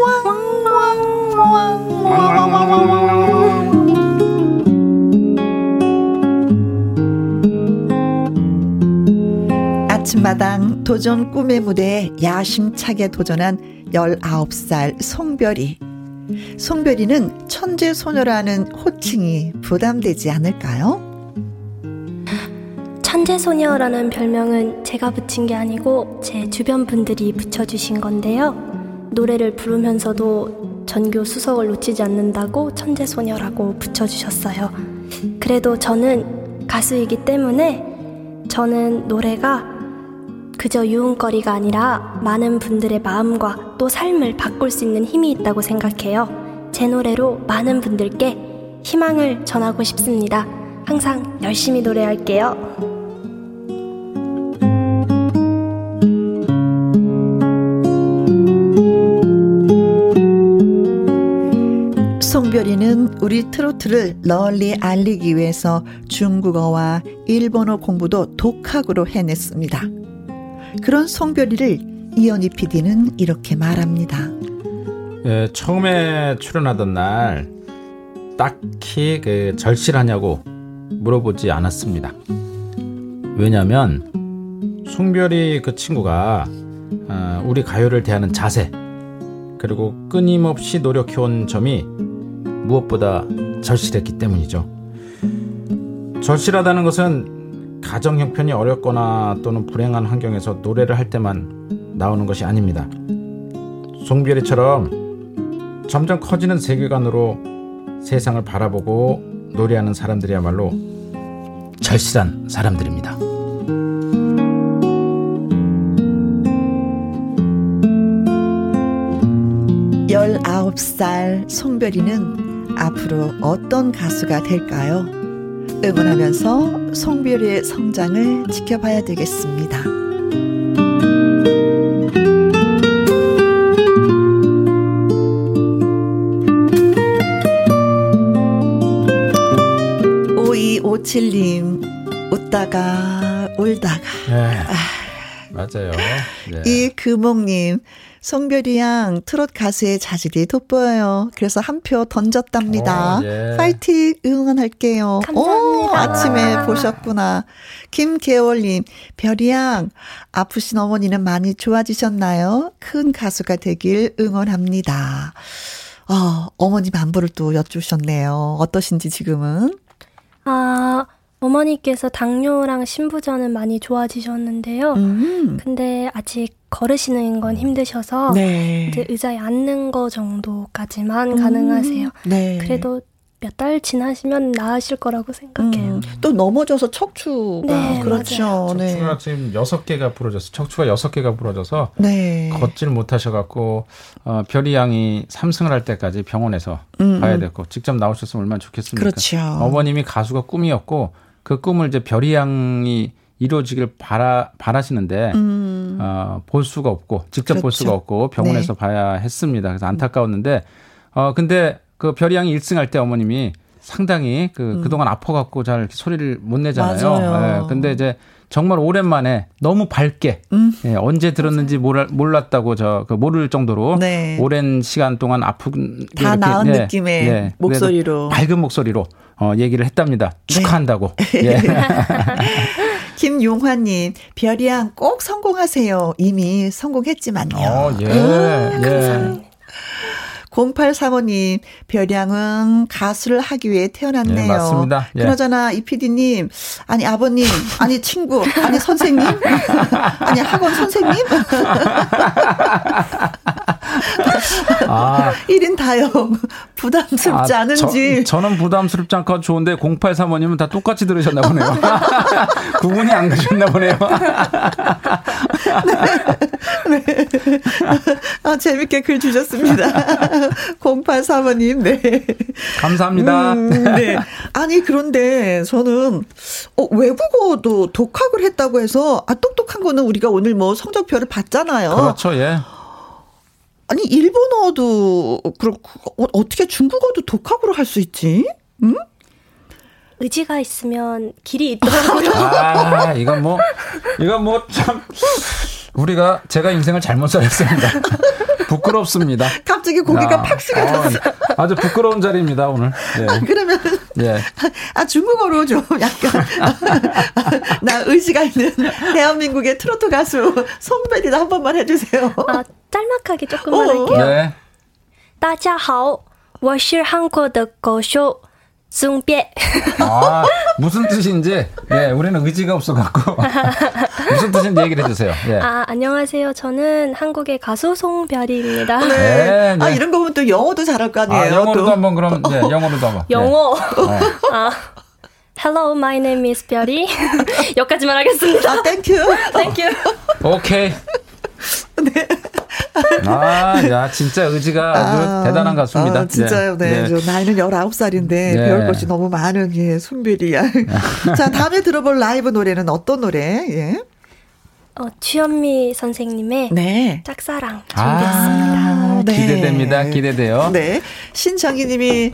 아침마당 도전 꿈의 무대에 야심차게 도전한 19살 송별이. 송별이는 천재 소녀라는 호칭이 부담되지 않을까요? 천재소녀라는 별명은 제가 붙인 게 아니고 제 주변 분들이 붙여주신 건데요. 노래를 부르면서도 전교 수석을 놓치지 않는다고 천재소녀라고 붙여주셨어요. 그래도 저는 가수이기 때문에 저는 노래가 그저 유흥거리가 아니라 많은 분들의 마음과 또 삶을 바꿀 수 있는 힘이 있다고 생각해요. 제 노래로 많은 분들께 희망을 전하고 싶습니다. 항상 열심히 노래할게요. 송별이는 우리 트로트를 널리 알리기 위해서 중국어와 일본어 공부도 독학으로 해냈습니다. 그런 송별이를 이현희 PD는 이렇게 말합니다. 예, 처음에 출연하던 날 딱히 그 절실하냐고 물어보지 않았습니다. 왜냐하면 송별이 그 친구가 어, 우리 가요를 대하는 자세 그리고 끊임없이 노력해온 점이 무엇보다 절실했기 때문이죠. 절실하다는 것은 가정 형편이 어렵거나 또는 불행한 환경에서 노래를 할 때만 나오는 것이 아닙니다. 송별이처럼 점점 커지는 세계관으로 세상을 바라보고 노래하는 사람들이야말로 절실한 사람들입니다. 19살 송별이는 앞으로 어떤 가수가 될까요? 응원하면서 송별의 성장을 지켜봐야 되겠습니다. 오이오칠님 웃다가 울다가 네, 아. 맞아요. 네. 이 금옥님 송별이 양 트롯 가수의 자질이 돋보여요. 그래서 한 표 던졌답니다. 오, 어, 예. 파이팅 응원할게요. 감사합니다. 오, 아침에 보셨구나. 김계월님, 별이 양 아프신 어머니는 많이 좋아지셨나요? 큰 가수가 되길 응원합니다. 어, 어머님 안부를 또 여쭈셨네요. 어떠신지 지금은? 아, 어머니께서 당뇨랑 신부전은 많이 좋아지셨는데요. 음. 근데 아직 걸으시는 건 힘드셔서 네. 이제 의자에 앉는 거 정도까지만 음. 가능하세요. 네. 그래도 몇 달 지나시면 나으실 거라고 생각해요. 음. 또 넘어져서 척추가 네, 그렇죠. 네. 척추가 지금 여섯 개가 부러져서 척추가 여섯 개가 부러져서 네. 걷질 못하셔갖고 어, 별이 양이 3승을 할 때까지 병원에서 음, 봐야 음. 됐고 직접 나오셨으면 얼마나 좋겠습니까? 그렇죠. 어머님이 가수가 꿈이었고 그 꿈을 이제 별이 양이 이루어지길 바라 바라시는데 음. 어, 볼 수가 없고 직접 그렇죠. 볼 수가 없고 병원에서 네. 봐야 했습니다. 그래서 안타까웠는데 어 근데 그 별이 양이 1승할 때 어머님이 상당히 그 음. 그동안 아파 갖고 잘 소리를 못 내잖아요. 맞아요. 네, 근데 이제 정말 오랜만에 너무 밝게 음. 예, 언제 들었는지 몰라, 몰랐다고 저 그 모를 정도로 네. 오랜 시간 동안 아픈 다 나은 예, 느낌의 예, 목소리로 밝은 목소리로 어, 얘기를 했답니다. 네. 축하한다고. 예. 김용화님, 별이양 꼭 성공하세요. 이미 성공했지만요. 어, 예. 음, 예. 0835님, 별양은 가수를 하기 위해 태어났네요. 네, 맞습니다. 예. 그러잖아, 이 PD님, 아니, 아버님, 아니, 친구, 아니, 선생님, 아니, 학원 선생님? 아. 1인 다요. 부담스럽지 아, 않은지. 저, 는 부담스럽지 않고 좋은데 0835님은 다 똑같이 들으셨나 보네요. 구분이 안 가셨나 보네요. 네. 네. 아, 재밌게 글 주셨습니다. 0835님, 네. 감사합니다. 음, 네. 아니, 그런데 저는, 어, 외국어도 독학을 했다고 해서, 아, 똑똑한 거는 우리가 오늘 뭐 성적표를 봤잖아요. 그렇죠, 예. 아니, 일본어도 그렇고, 어, 어떻게 중국어도 독학으로 할 수 있지? 응? 의지가 있으면 길이 있더라고요. 아, 이건 뭐, 이건 뭐 참, 우리가 제가 인생을 잘못 살았습니다. 부끄럽습니다. 갑자기 고개가 팍 숙여졌어. 아, 아주 부끄러운 자리입니다 오늘. 네. 아, 그러면 예. 아 중국어로 좀 약간 나 의지가 있는 대한민국의 트로트 가수 송배리도 한 번만 해주세요. 아 짤막하게 조금만 어. 할게요. 네. 大家好，我是韩国的歌手 숭뼈. 아, 무슨 뜻인지, 예, 우리는 의지가 없어갖고. 무슨 뜻인지 얘기를 해주세요. 예. 아, 안녕하세요. 저는 한국의 가수 송별이입니다. 네. 네, 네. 아, 이런 거 보면 또 영어도 잘할 거 아니에요? 아, 영어로도 또. 한번 그럼, 네, 영어로도 한번. 영어. 네. 아. Hello, my name is 별이. 여기까지만 하겠습니다. 아, thank you. Thank you. 오케이. 네. 아, 야, 진짜 의지가 아주 아, 대단한 가수입니다. 아, 진짜요, 네. 네. 네. 나이는 19살인데 네. 배울 것이 너무 많은, 예, 송별이야. 자, 다음에 들어볼 라이브 노래는 어떤 노래? 예. 어, 주현미 선생님의 네. 짝사랑 준비했습니다. 아, 네. 기대됩니다. 기대돼요. 네. 신정희 님이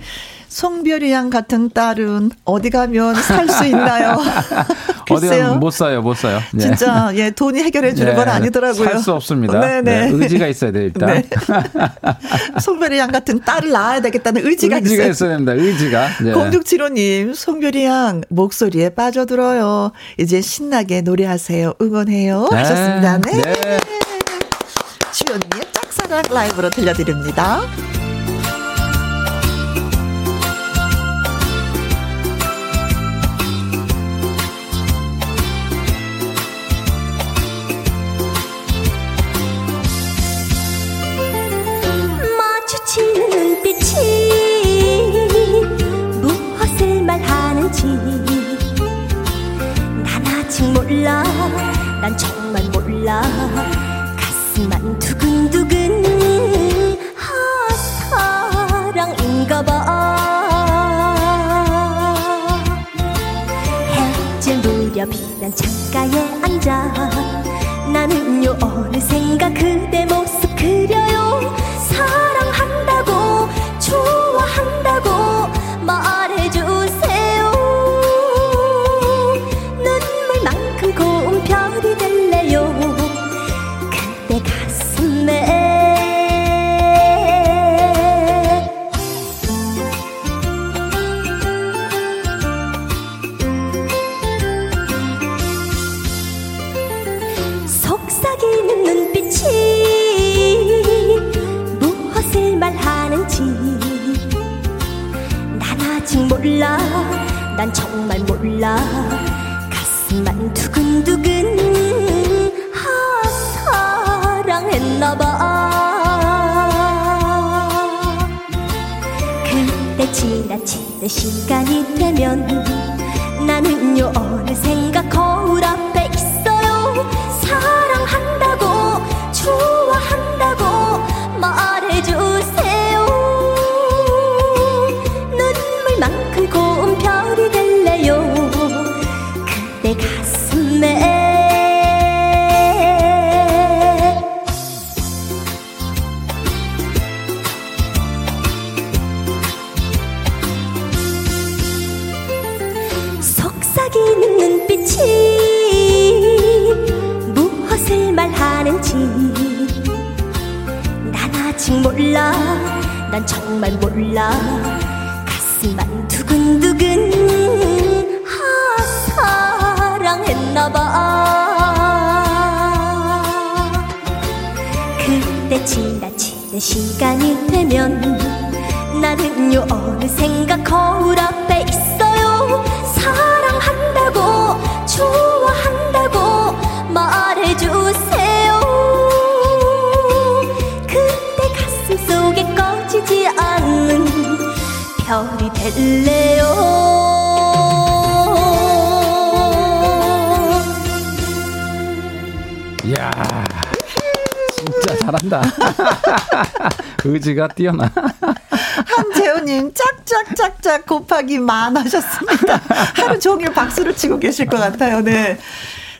송별이 양 같은 딸은 어디 가면 살 수 있나요? 어디 가면 못 사요, 못 사요. 네. 진짜 예 돈이 해결해 주는 네. 건 아니더라고요. 살 수 없습니다. 네네. 네. 네. 의지가 있어야 돼요 일단. 네. 송별이 양 같은 딸을 낳아야 되겠다는 의지가, 의지가 있어야, 됩니다. 의지가. 네. 0675님 송별이 양 목소리에 빠져들어요. 이제 신나게 노래하세요. 응원해요. 네. 하셨습니다. 네. 네. 주연이의 짝사랑 라이브로 들려드립니다. 몰라. 난 정말 몰라. 가슴만 두근두근. 아 사랑인가봐. 해질 무렵이란 창가에 앉아. 나는요 어느샌가 그 시간이 되면 나는요 어느샌가 거울 앞에 있어요. 사랑한다고 좋아한다고 말해주세요. 속에 꺼지지 않는 별이 될래요 한다 의지가 뛰어나 한재호님 짝짝짝짝 곱하기 만 하셨습니다 하루 종일 박수를 치고 계실 것 같아요 네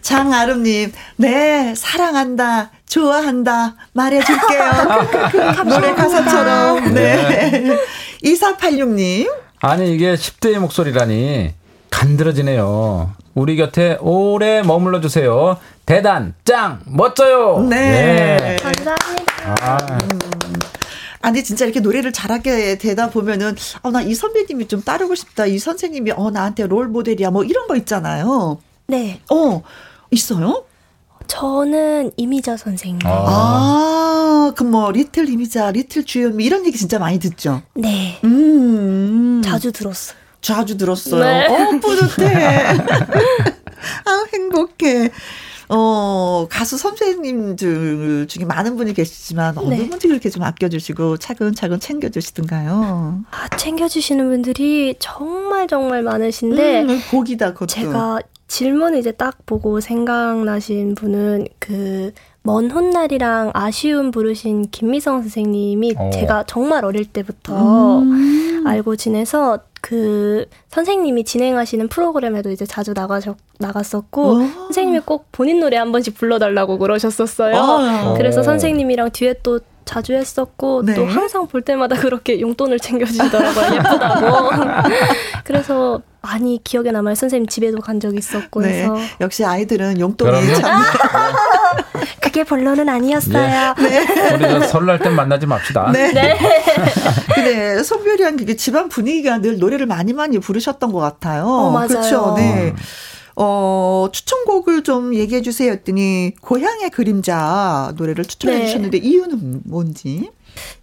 장아름님, 네, 사랑한다, 좋아한다, 말해줄게요. 노래 가사처럼. 네. 2486님. 아니, 이게 10대의 목소리라니. 간드러지네요. 우리 곁에 오래 머물러 주세요. 대단, 짱, 멋져요. 네. 네. 감사합니다. 아. 음. 아니 진짜 이렇게 노래를 잘하게 되다 보면은 어, 나 이 선배님이 좀 따르고 싶다. 이 선생님이 어 나한테 롤 모델이야. 뭐 이런 거 있잖아요. 네. 어 있어요? 저는 이미자 선생님. 아, 아 그럼 뭐 리틀 이미자, 리틀 주현미 이런 얘기 진짜 많이 듣죠? 네. 음. 자주 들었어요. 자주 들었어요. 네. 어, 뿌듯해. 아, 행복해. 어, 가수 선생님들 중에 많은 분이 계시지만 어느 네. 분이 그렇게 좀 아껴주시고 차근차근 챙겨주시던가요? 아, 챙겨주시는 분들이 정말 정말 많으신데. 음, 복이다, 그것도. 제가 질문을 이제 딱 보고 생각나신 분은 그, 먼 훗날이랑 아쉬움 부르신 김미성 선생님이 어. 제가 정말 어릴 때부터 음. 알고 지내서 그 선생님이 진행하시는 프로그램에도 이제 자주 나가셨 나갔었고 오. 선생님이 꼭 본인 노래 한 번씩 불러달라고 그러셨었어요. 아. 그래서 선생님이랑 듀엣도 자주 했었고 네. 또 항상 볼 때마다 그렇게 용돈을 챙겨주시더라고요 예쁘다고. 그래서 많이 기억에 남아요. 선생님 집에도 간 적이 있었고 네. 해서 역시 아이들은 용돈이 참. 그게 본론은 아니었어요. 네. 네. 우리 설날 때 만나지 맙시다. 네. 네. 근데 송별이랑 그게 집안 분위기가 늘 노래를 많이 많이 부르셨던 것 같아요. 어, 맞아요. 그렇죠. 네. 어, 추천곡을 좀 얘기해 주세요 했더니 고향의 그림자 노래를 추천해 네. 주셨는데 이유는 뭔지?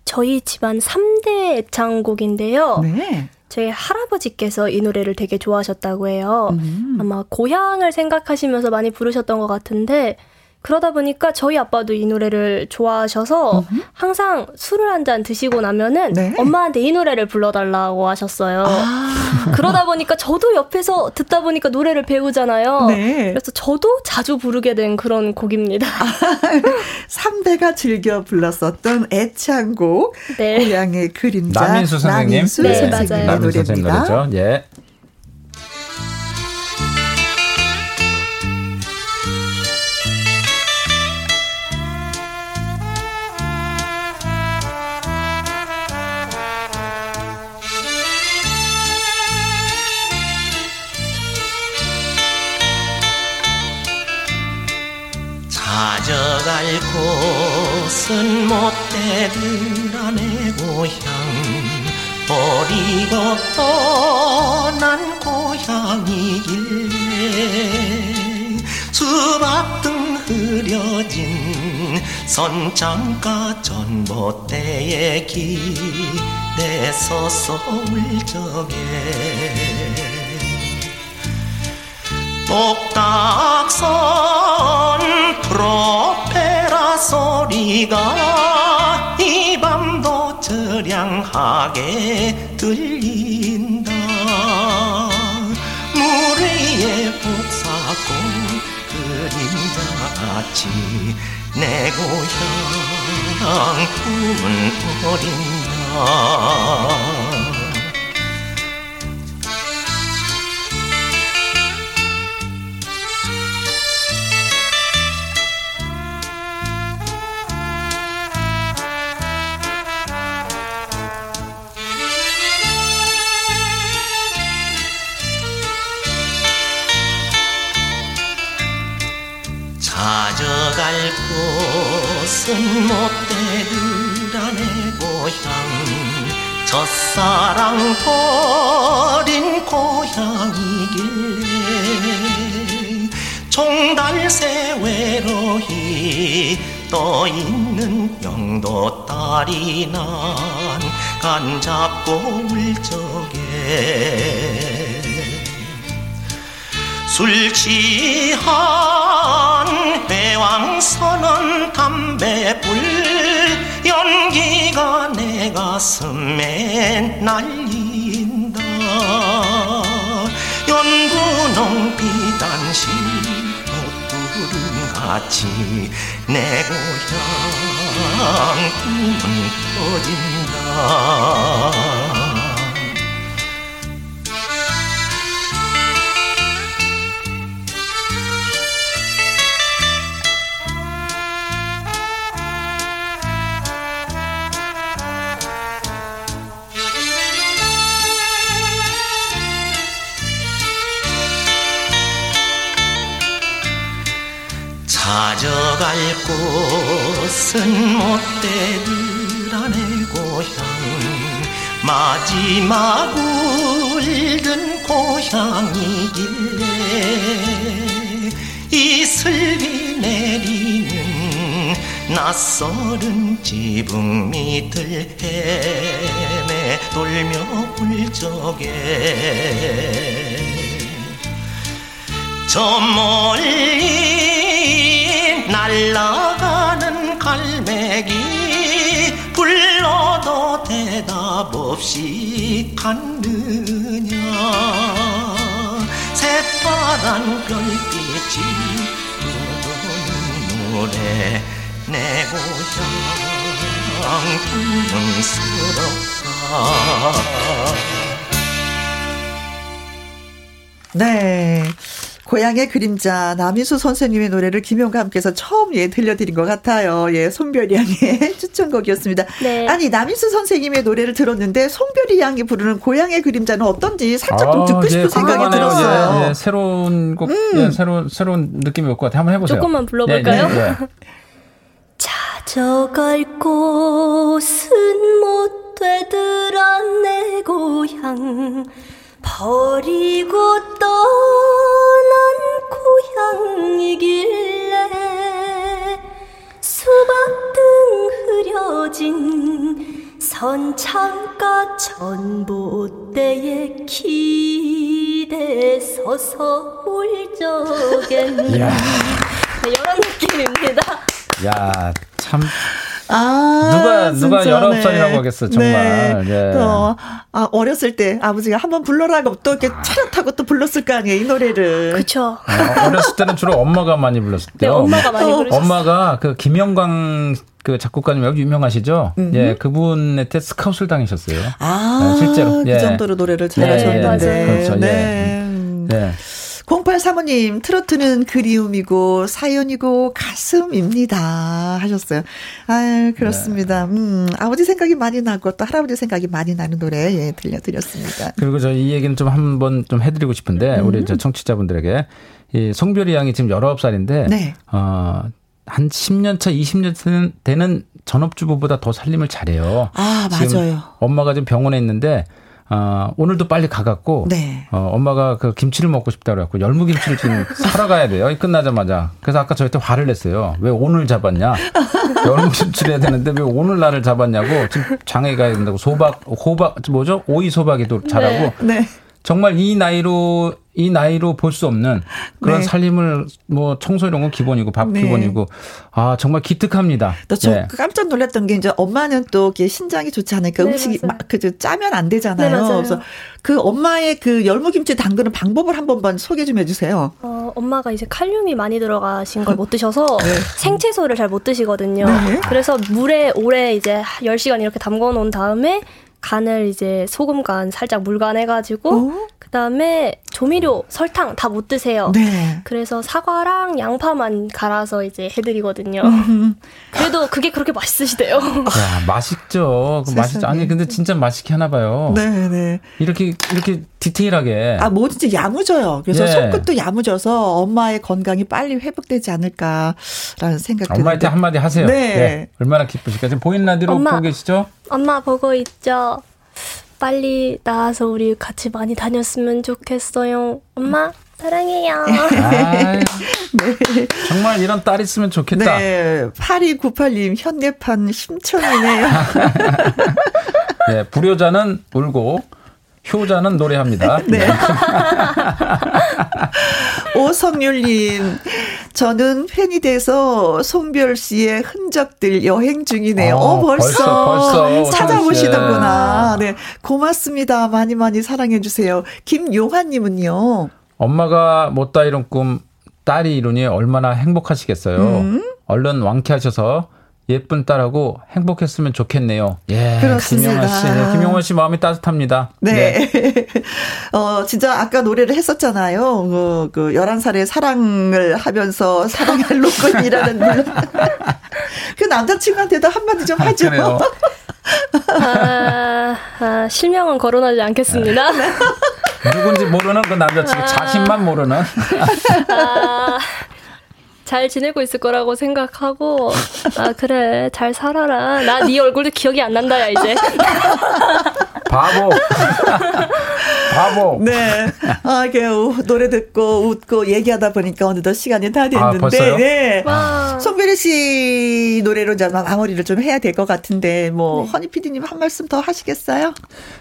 저희 집안 3대 애창곡인데요. 네. 저희 할아버지께서 이 노래를 되게 좋아하셨다고 해요. 음. 아마 고향을 생각하시면서 많이 부르셨던 것 같은데 그러다 보니까 저희 아빠도 이 노래를 좋아하셔서 음흠. 항상 술을 한 잔 드시고 나면은 네. 엄마한테 이 노래를 불러달라고 하셨어요. 아. 그러다 보니까 저도 옆에서 듣다 보니까 노래를 배우잖아요. 네. 그래서 저도 자주 부르게 된 그런 곡입니다. 아, 3대가 즐겨 불렀었던 애창곡 네. 고향의 그림자 남인수 선생님. 남인수 네, 선생님의 맞아요. 노래입니다. 예. 가져갈 곳은 못되더라 내 고향 버리고 떠난 고향이길래 수박 등 흐려진 선창가 전봇대에 기대 서서 울적해 똑딱선 프로페라 소리가 이 밤도 저량하게 들린다. 물 위에 복사꽃 그림자같이 내 고향 꿈은 어린다 은 못되더라 내 고향? 첫사랑 버린 고향이길래 종달새 외로이 떠 있는 영도 딸이 난 간 잡고 울적해 술 취한 회왕선은 담배 불 연기가 내 가슴에 날린다. 연분홍 비단시 구름같이 내 고향 꿈은 터진다 가져갈 곳은 못되더라 내 고향 마지막 울던 고향이길래 이슬비 내리는 낯설은 지붕 밑을 헤매 돌며 울 적에 저 멀리 날아가는 갈매기 불러도 대답 없이 갔느냐 새파란 별빛이 묻어는 노래 내 고향 불능스럽다 네. 고향의 그림자 남희수 선생님의 노래를 김용과 함께해서 처음 예 들려드린 것 같아요. 예, 송별이 양의 추천곡이었습니다. 네. 아니 남희수 선생님의 노래를 들었는데 송별이 양이 부르는 고향의 그림자는 어떤지 살짝 좀 아, 듣고 싶은 예, 생각이 들었어요. 예, 예, 새로운 곡, 음. 예, 새로운 새로운 느낌이 올것 같아요. 한번 해보세요. 조금만 불러볼까요? 네, 네, 네. 찾아갈 곳은 못 되더라 내 고향. 버리고 떠난 고향이길래 수박등 흐려진 선창가 전봇대에 기대 서서 울 적엔 이런 느낌입니다. 야, 참 아, 누가 누가 열아홉 살이라고 하겠어 정말. 네. 네. 어, 아, 어렸을 때 아버지가 한번 불러라고 또 이렇게 차를 타고 또 불렀을 거 아니에요 이 노래를. 그렇죠. 어, 렸을 때는 주로 엄마가 많이 불렀을 때요. 네, 엄마가 많이 어. 부르셨어요. 엄마가 그 김영광 그 작곡가님 여기 유명하시죠? 음. 예, 그분한테 스카웃을 당하셨어요. 아, 네, 실제로 그 예. 정도로 노래를 잘하셨는데. 네, 그렇죠. 네. 네. 네. 0835님, 트로트는 그리움이고, 사연이고, 가슴입니다. 하셨어요. 아유, 그렇습니다. 네. 음, 아버지 생각이 많이 나고, 또 할아버지 생각이 많이 나는 노래, 예, 들려드렸습니다. 그리고 저 이 얘기는 좀 한번 좀 해드리고 싶은데, 음. 우리 저 청취자분들에게, 이 송별이 양이 지금 19살인데, 네. 어, 한 10년 차, 20년 차 되는 전업주부보다 더 살림을 잘해요. 아, 맞아요. 엄마가 지금 병원에 있는데, 어, 오늘도 빨리 가갖고 네. 어, 엄마가 그 김치를 먹고 싶다 그래갖고 열무김치를 지금 사러 가야 돼요. 끝나자마자. 그래서 아까 저한테 화를 냈어요. 왜 오늘 잡았냐? 열무김치를 해야 되는데 왜 오늘 날을 잡았냐고 지금 장에 가야 된다고 소박 호박 뭐죠? 오이 소박이도 잘하고 네. 네. 정말 이 나이로 이 나이로 볼 수 없는 그런 네. 살림을 뭐 청소 이런 건 기본이고 밥 네. 기본이고 아 정말 기특합니다. 또 네. 깜짝 놀랐던 게 이제 엄마는 또 신장이 좋지 않으니까 네, 음식이 막그 짜면 안 되잖아요. 네, 그래서 그 엄마의 그 열무김치 담그는 방법을 한 번만 소개 좀 해주세요. 어, 엄마가 이제 칼륨이 많이 들어가신 걸 못 드셔서 네. 생채소를 잘 못 드시거든요. 그래서 물에 오래 이제 10시간 이렇게 담궈 놓은 다음에 간을 이제 소금 간 살짝 물 간 해가지고 오? 그다음에 조미료 설탕 다 못 드세요. 네. 그래서 사과랑 양파만 갈아서 이제 해드리거든요. 그래도 그게 그렇게 맛있으시대요. 야 맛있죠. 그 맛있죠. 아니 근데 진짜 맛있게 하나 봐요. 네, 네. 이렇게 이렇게 디테일하게. 아 뭐든지 야무져요. 그래서 예. 손끝도 야무져서 엄마의 건강이 빨리 회복되지 않을까라는 생각. 엄마한테 한마디 하세요. 네. 네. 얼마나 기쁘실까. 지금 보이는 라디오 보고 계시죠? 엄마 보고 있죠. 빨리 나와서 우리 같이 많이 다녔으면 좋겠어요. 엄마 사랑해요. 아, 네. 정말 이런 딸 있으면 좋겠다. 네. 8298님 현대판 심청이네요. 네, 불효자는 울고 효자는 노래합니다. 네. 네. 오성률님, 저는 팬이 돼서 송별 씨의 흔적들 여행 중이네요. 어, 어 벌써, 벌써, 벌써 찾아보시는구나. 네, 고맙습니다. 많이 많이 사랑해 주세요. 김용환님은요. 엄마가 못다 이룬 꿈 딸이 이루니 얼마나 행복하시겠어요. 음? 얼른 왕쾌하셔서 예쁜 딸하고 행복했으면 좋겠네요. 예. 그렇습니다. 김용원 씨. 네, 김용원 씨 마음이 따뜻합니다. 네. 네. 어, 진짜 아까 노래를 했었잖아요. 그, 그 11살의 사랑을 하면서 사랑할 로건이라는 그 남자친구한테도 한마디 좀 하죠. 아, 아, 아, 실명은 거론하지 않겠습니다. 네. 누군지 모르는 그 남자친구, 자신만 모르는. 아, 잘 지내고 있을 거라고 생각하고 아 그래 잘 살아라. 나 네 얼굴도 기억이 안 난다야 이제. 바보. 바보. 네. 아, 이게 노래 듣고 웃고 얘기하다 보니까 어느덧 시간이 다 됐는데. 아, 네. 송별이 씨 노래로 이제 마무리를 좀 해야 될 것 같은데, 뭐, 네. 허니 피디님 한 말씀 더 하시겠어요?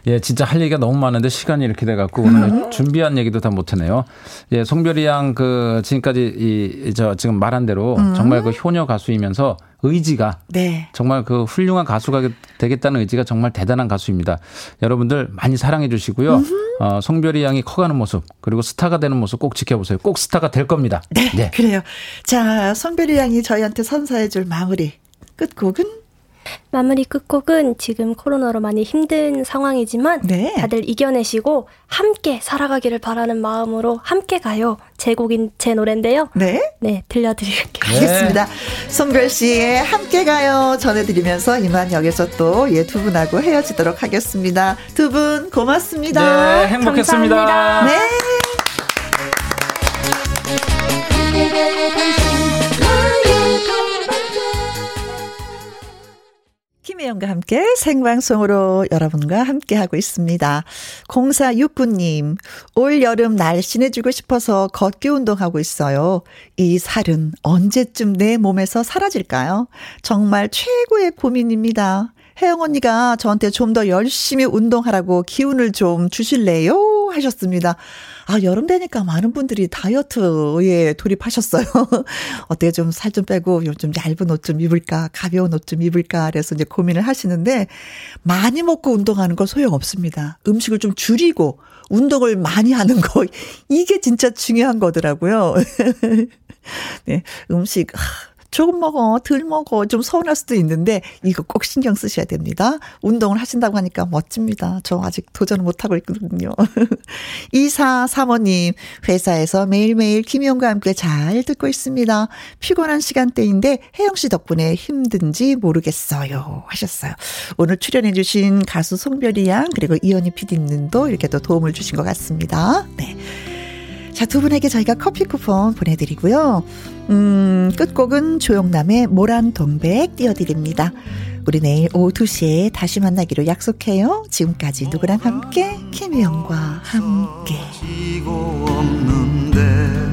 예, 진짜 할 얘기가 너무 많은데 시간이 이렇게 돼 갖고 오늘 음. 준비한 얘기도 다 못하네요. 예, 송별이 양 그 지금까지 이, 저 지금 말한 대로 음. 정말 그 효녀 가수이면서 의지가 네. 정말 그 훌륭한 가수가 되겠다는 의지가 정말 대단한 가수입니다. 여러분들 많이 사랑해 주시고요. 어, 송별이 양이 커가는 모습 그리고 스타가 되는 모습 꼭 지켜보세요. 꼭 스타가 될 겁니다. 네, 네. 그래요. 자, 송별이 양이 저희한테 선사해 줄 마무리 끝곡은 마무리 끝곡은 지금 코로나로 많이 힘든 상황이지만 네. 다들 이겨내시고 함께 살아가기를 바라는 마음으로 함께 가요. 제 곡인 제 노래인데요. 네. 네, 들려드릴게요. 알겠습니다. 송별 씨의 함께 가요 전해드리면서 이만 여기서 또 예 두 분하고 헤어지도록 하겠습니다. 두 분 고맙습니다. 네, 행복했습니다. 감사합니다. 네. 김혜영과 함께 생방송으로 여러분과 함께하고 있습니다. 0469님, 올 여름 날씬해지고 싶어서 걷기 운동하고 있어요. 이 살은 언제쯤 내 몸에서 사라질까요? 정말 최고의 고민입니다. 혜영 언니가 저한테 좀 더 열심히 운동하라고 기운을 좀 주실래요? 하셨습니다. 아, 여름 되니까 많은 분들이 다이어트에 돌입하셨어요. 어떻게 좀 살 좀 빼고 좀 얇은 옷 좀 입을까, 가벼운 옷 좀 입을까, 그래서 이제 고민을 하시는데, 많이 먹고 운동하는 거 소용없습니다. 음식을 좀 줄이고, 운동을 많이 하는 거, 이게 진짜 중요한 거더라고요. 네, 음식, 조금 먹어, 덜 먹어, 좀 서운할 수도 있는데, 이거 꼭 신경 쓰셔야 됩니다. 운동을 하신다고 하니까 멋집니다. 저 아직 도전을 못하고 있거든요. 2435님, 회사에서 매일매일 김희영과 함께 잘 듣고 있습니다. 피곤한 시간대인데, 혜영 씨 덕분에 힘든지 모르겠어요. 하셨어요. 오늘 출연해주신 가수 송별이 양, 그리고 이현희 PD님도 이렇게 또 도움을 주신 것 같습니다. 네. 자, 두 분에게 저희가 커피 쿠폰 보내드리고요. 음, 끝곡은 조용남의 모란 동백 띄워드립니다. 우리 내일 오후 2시에 다시 만나기로 약속해요. 지금까지 누구랑 함께, 김희영과 함께. 없는데,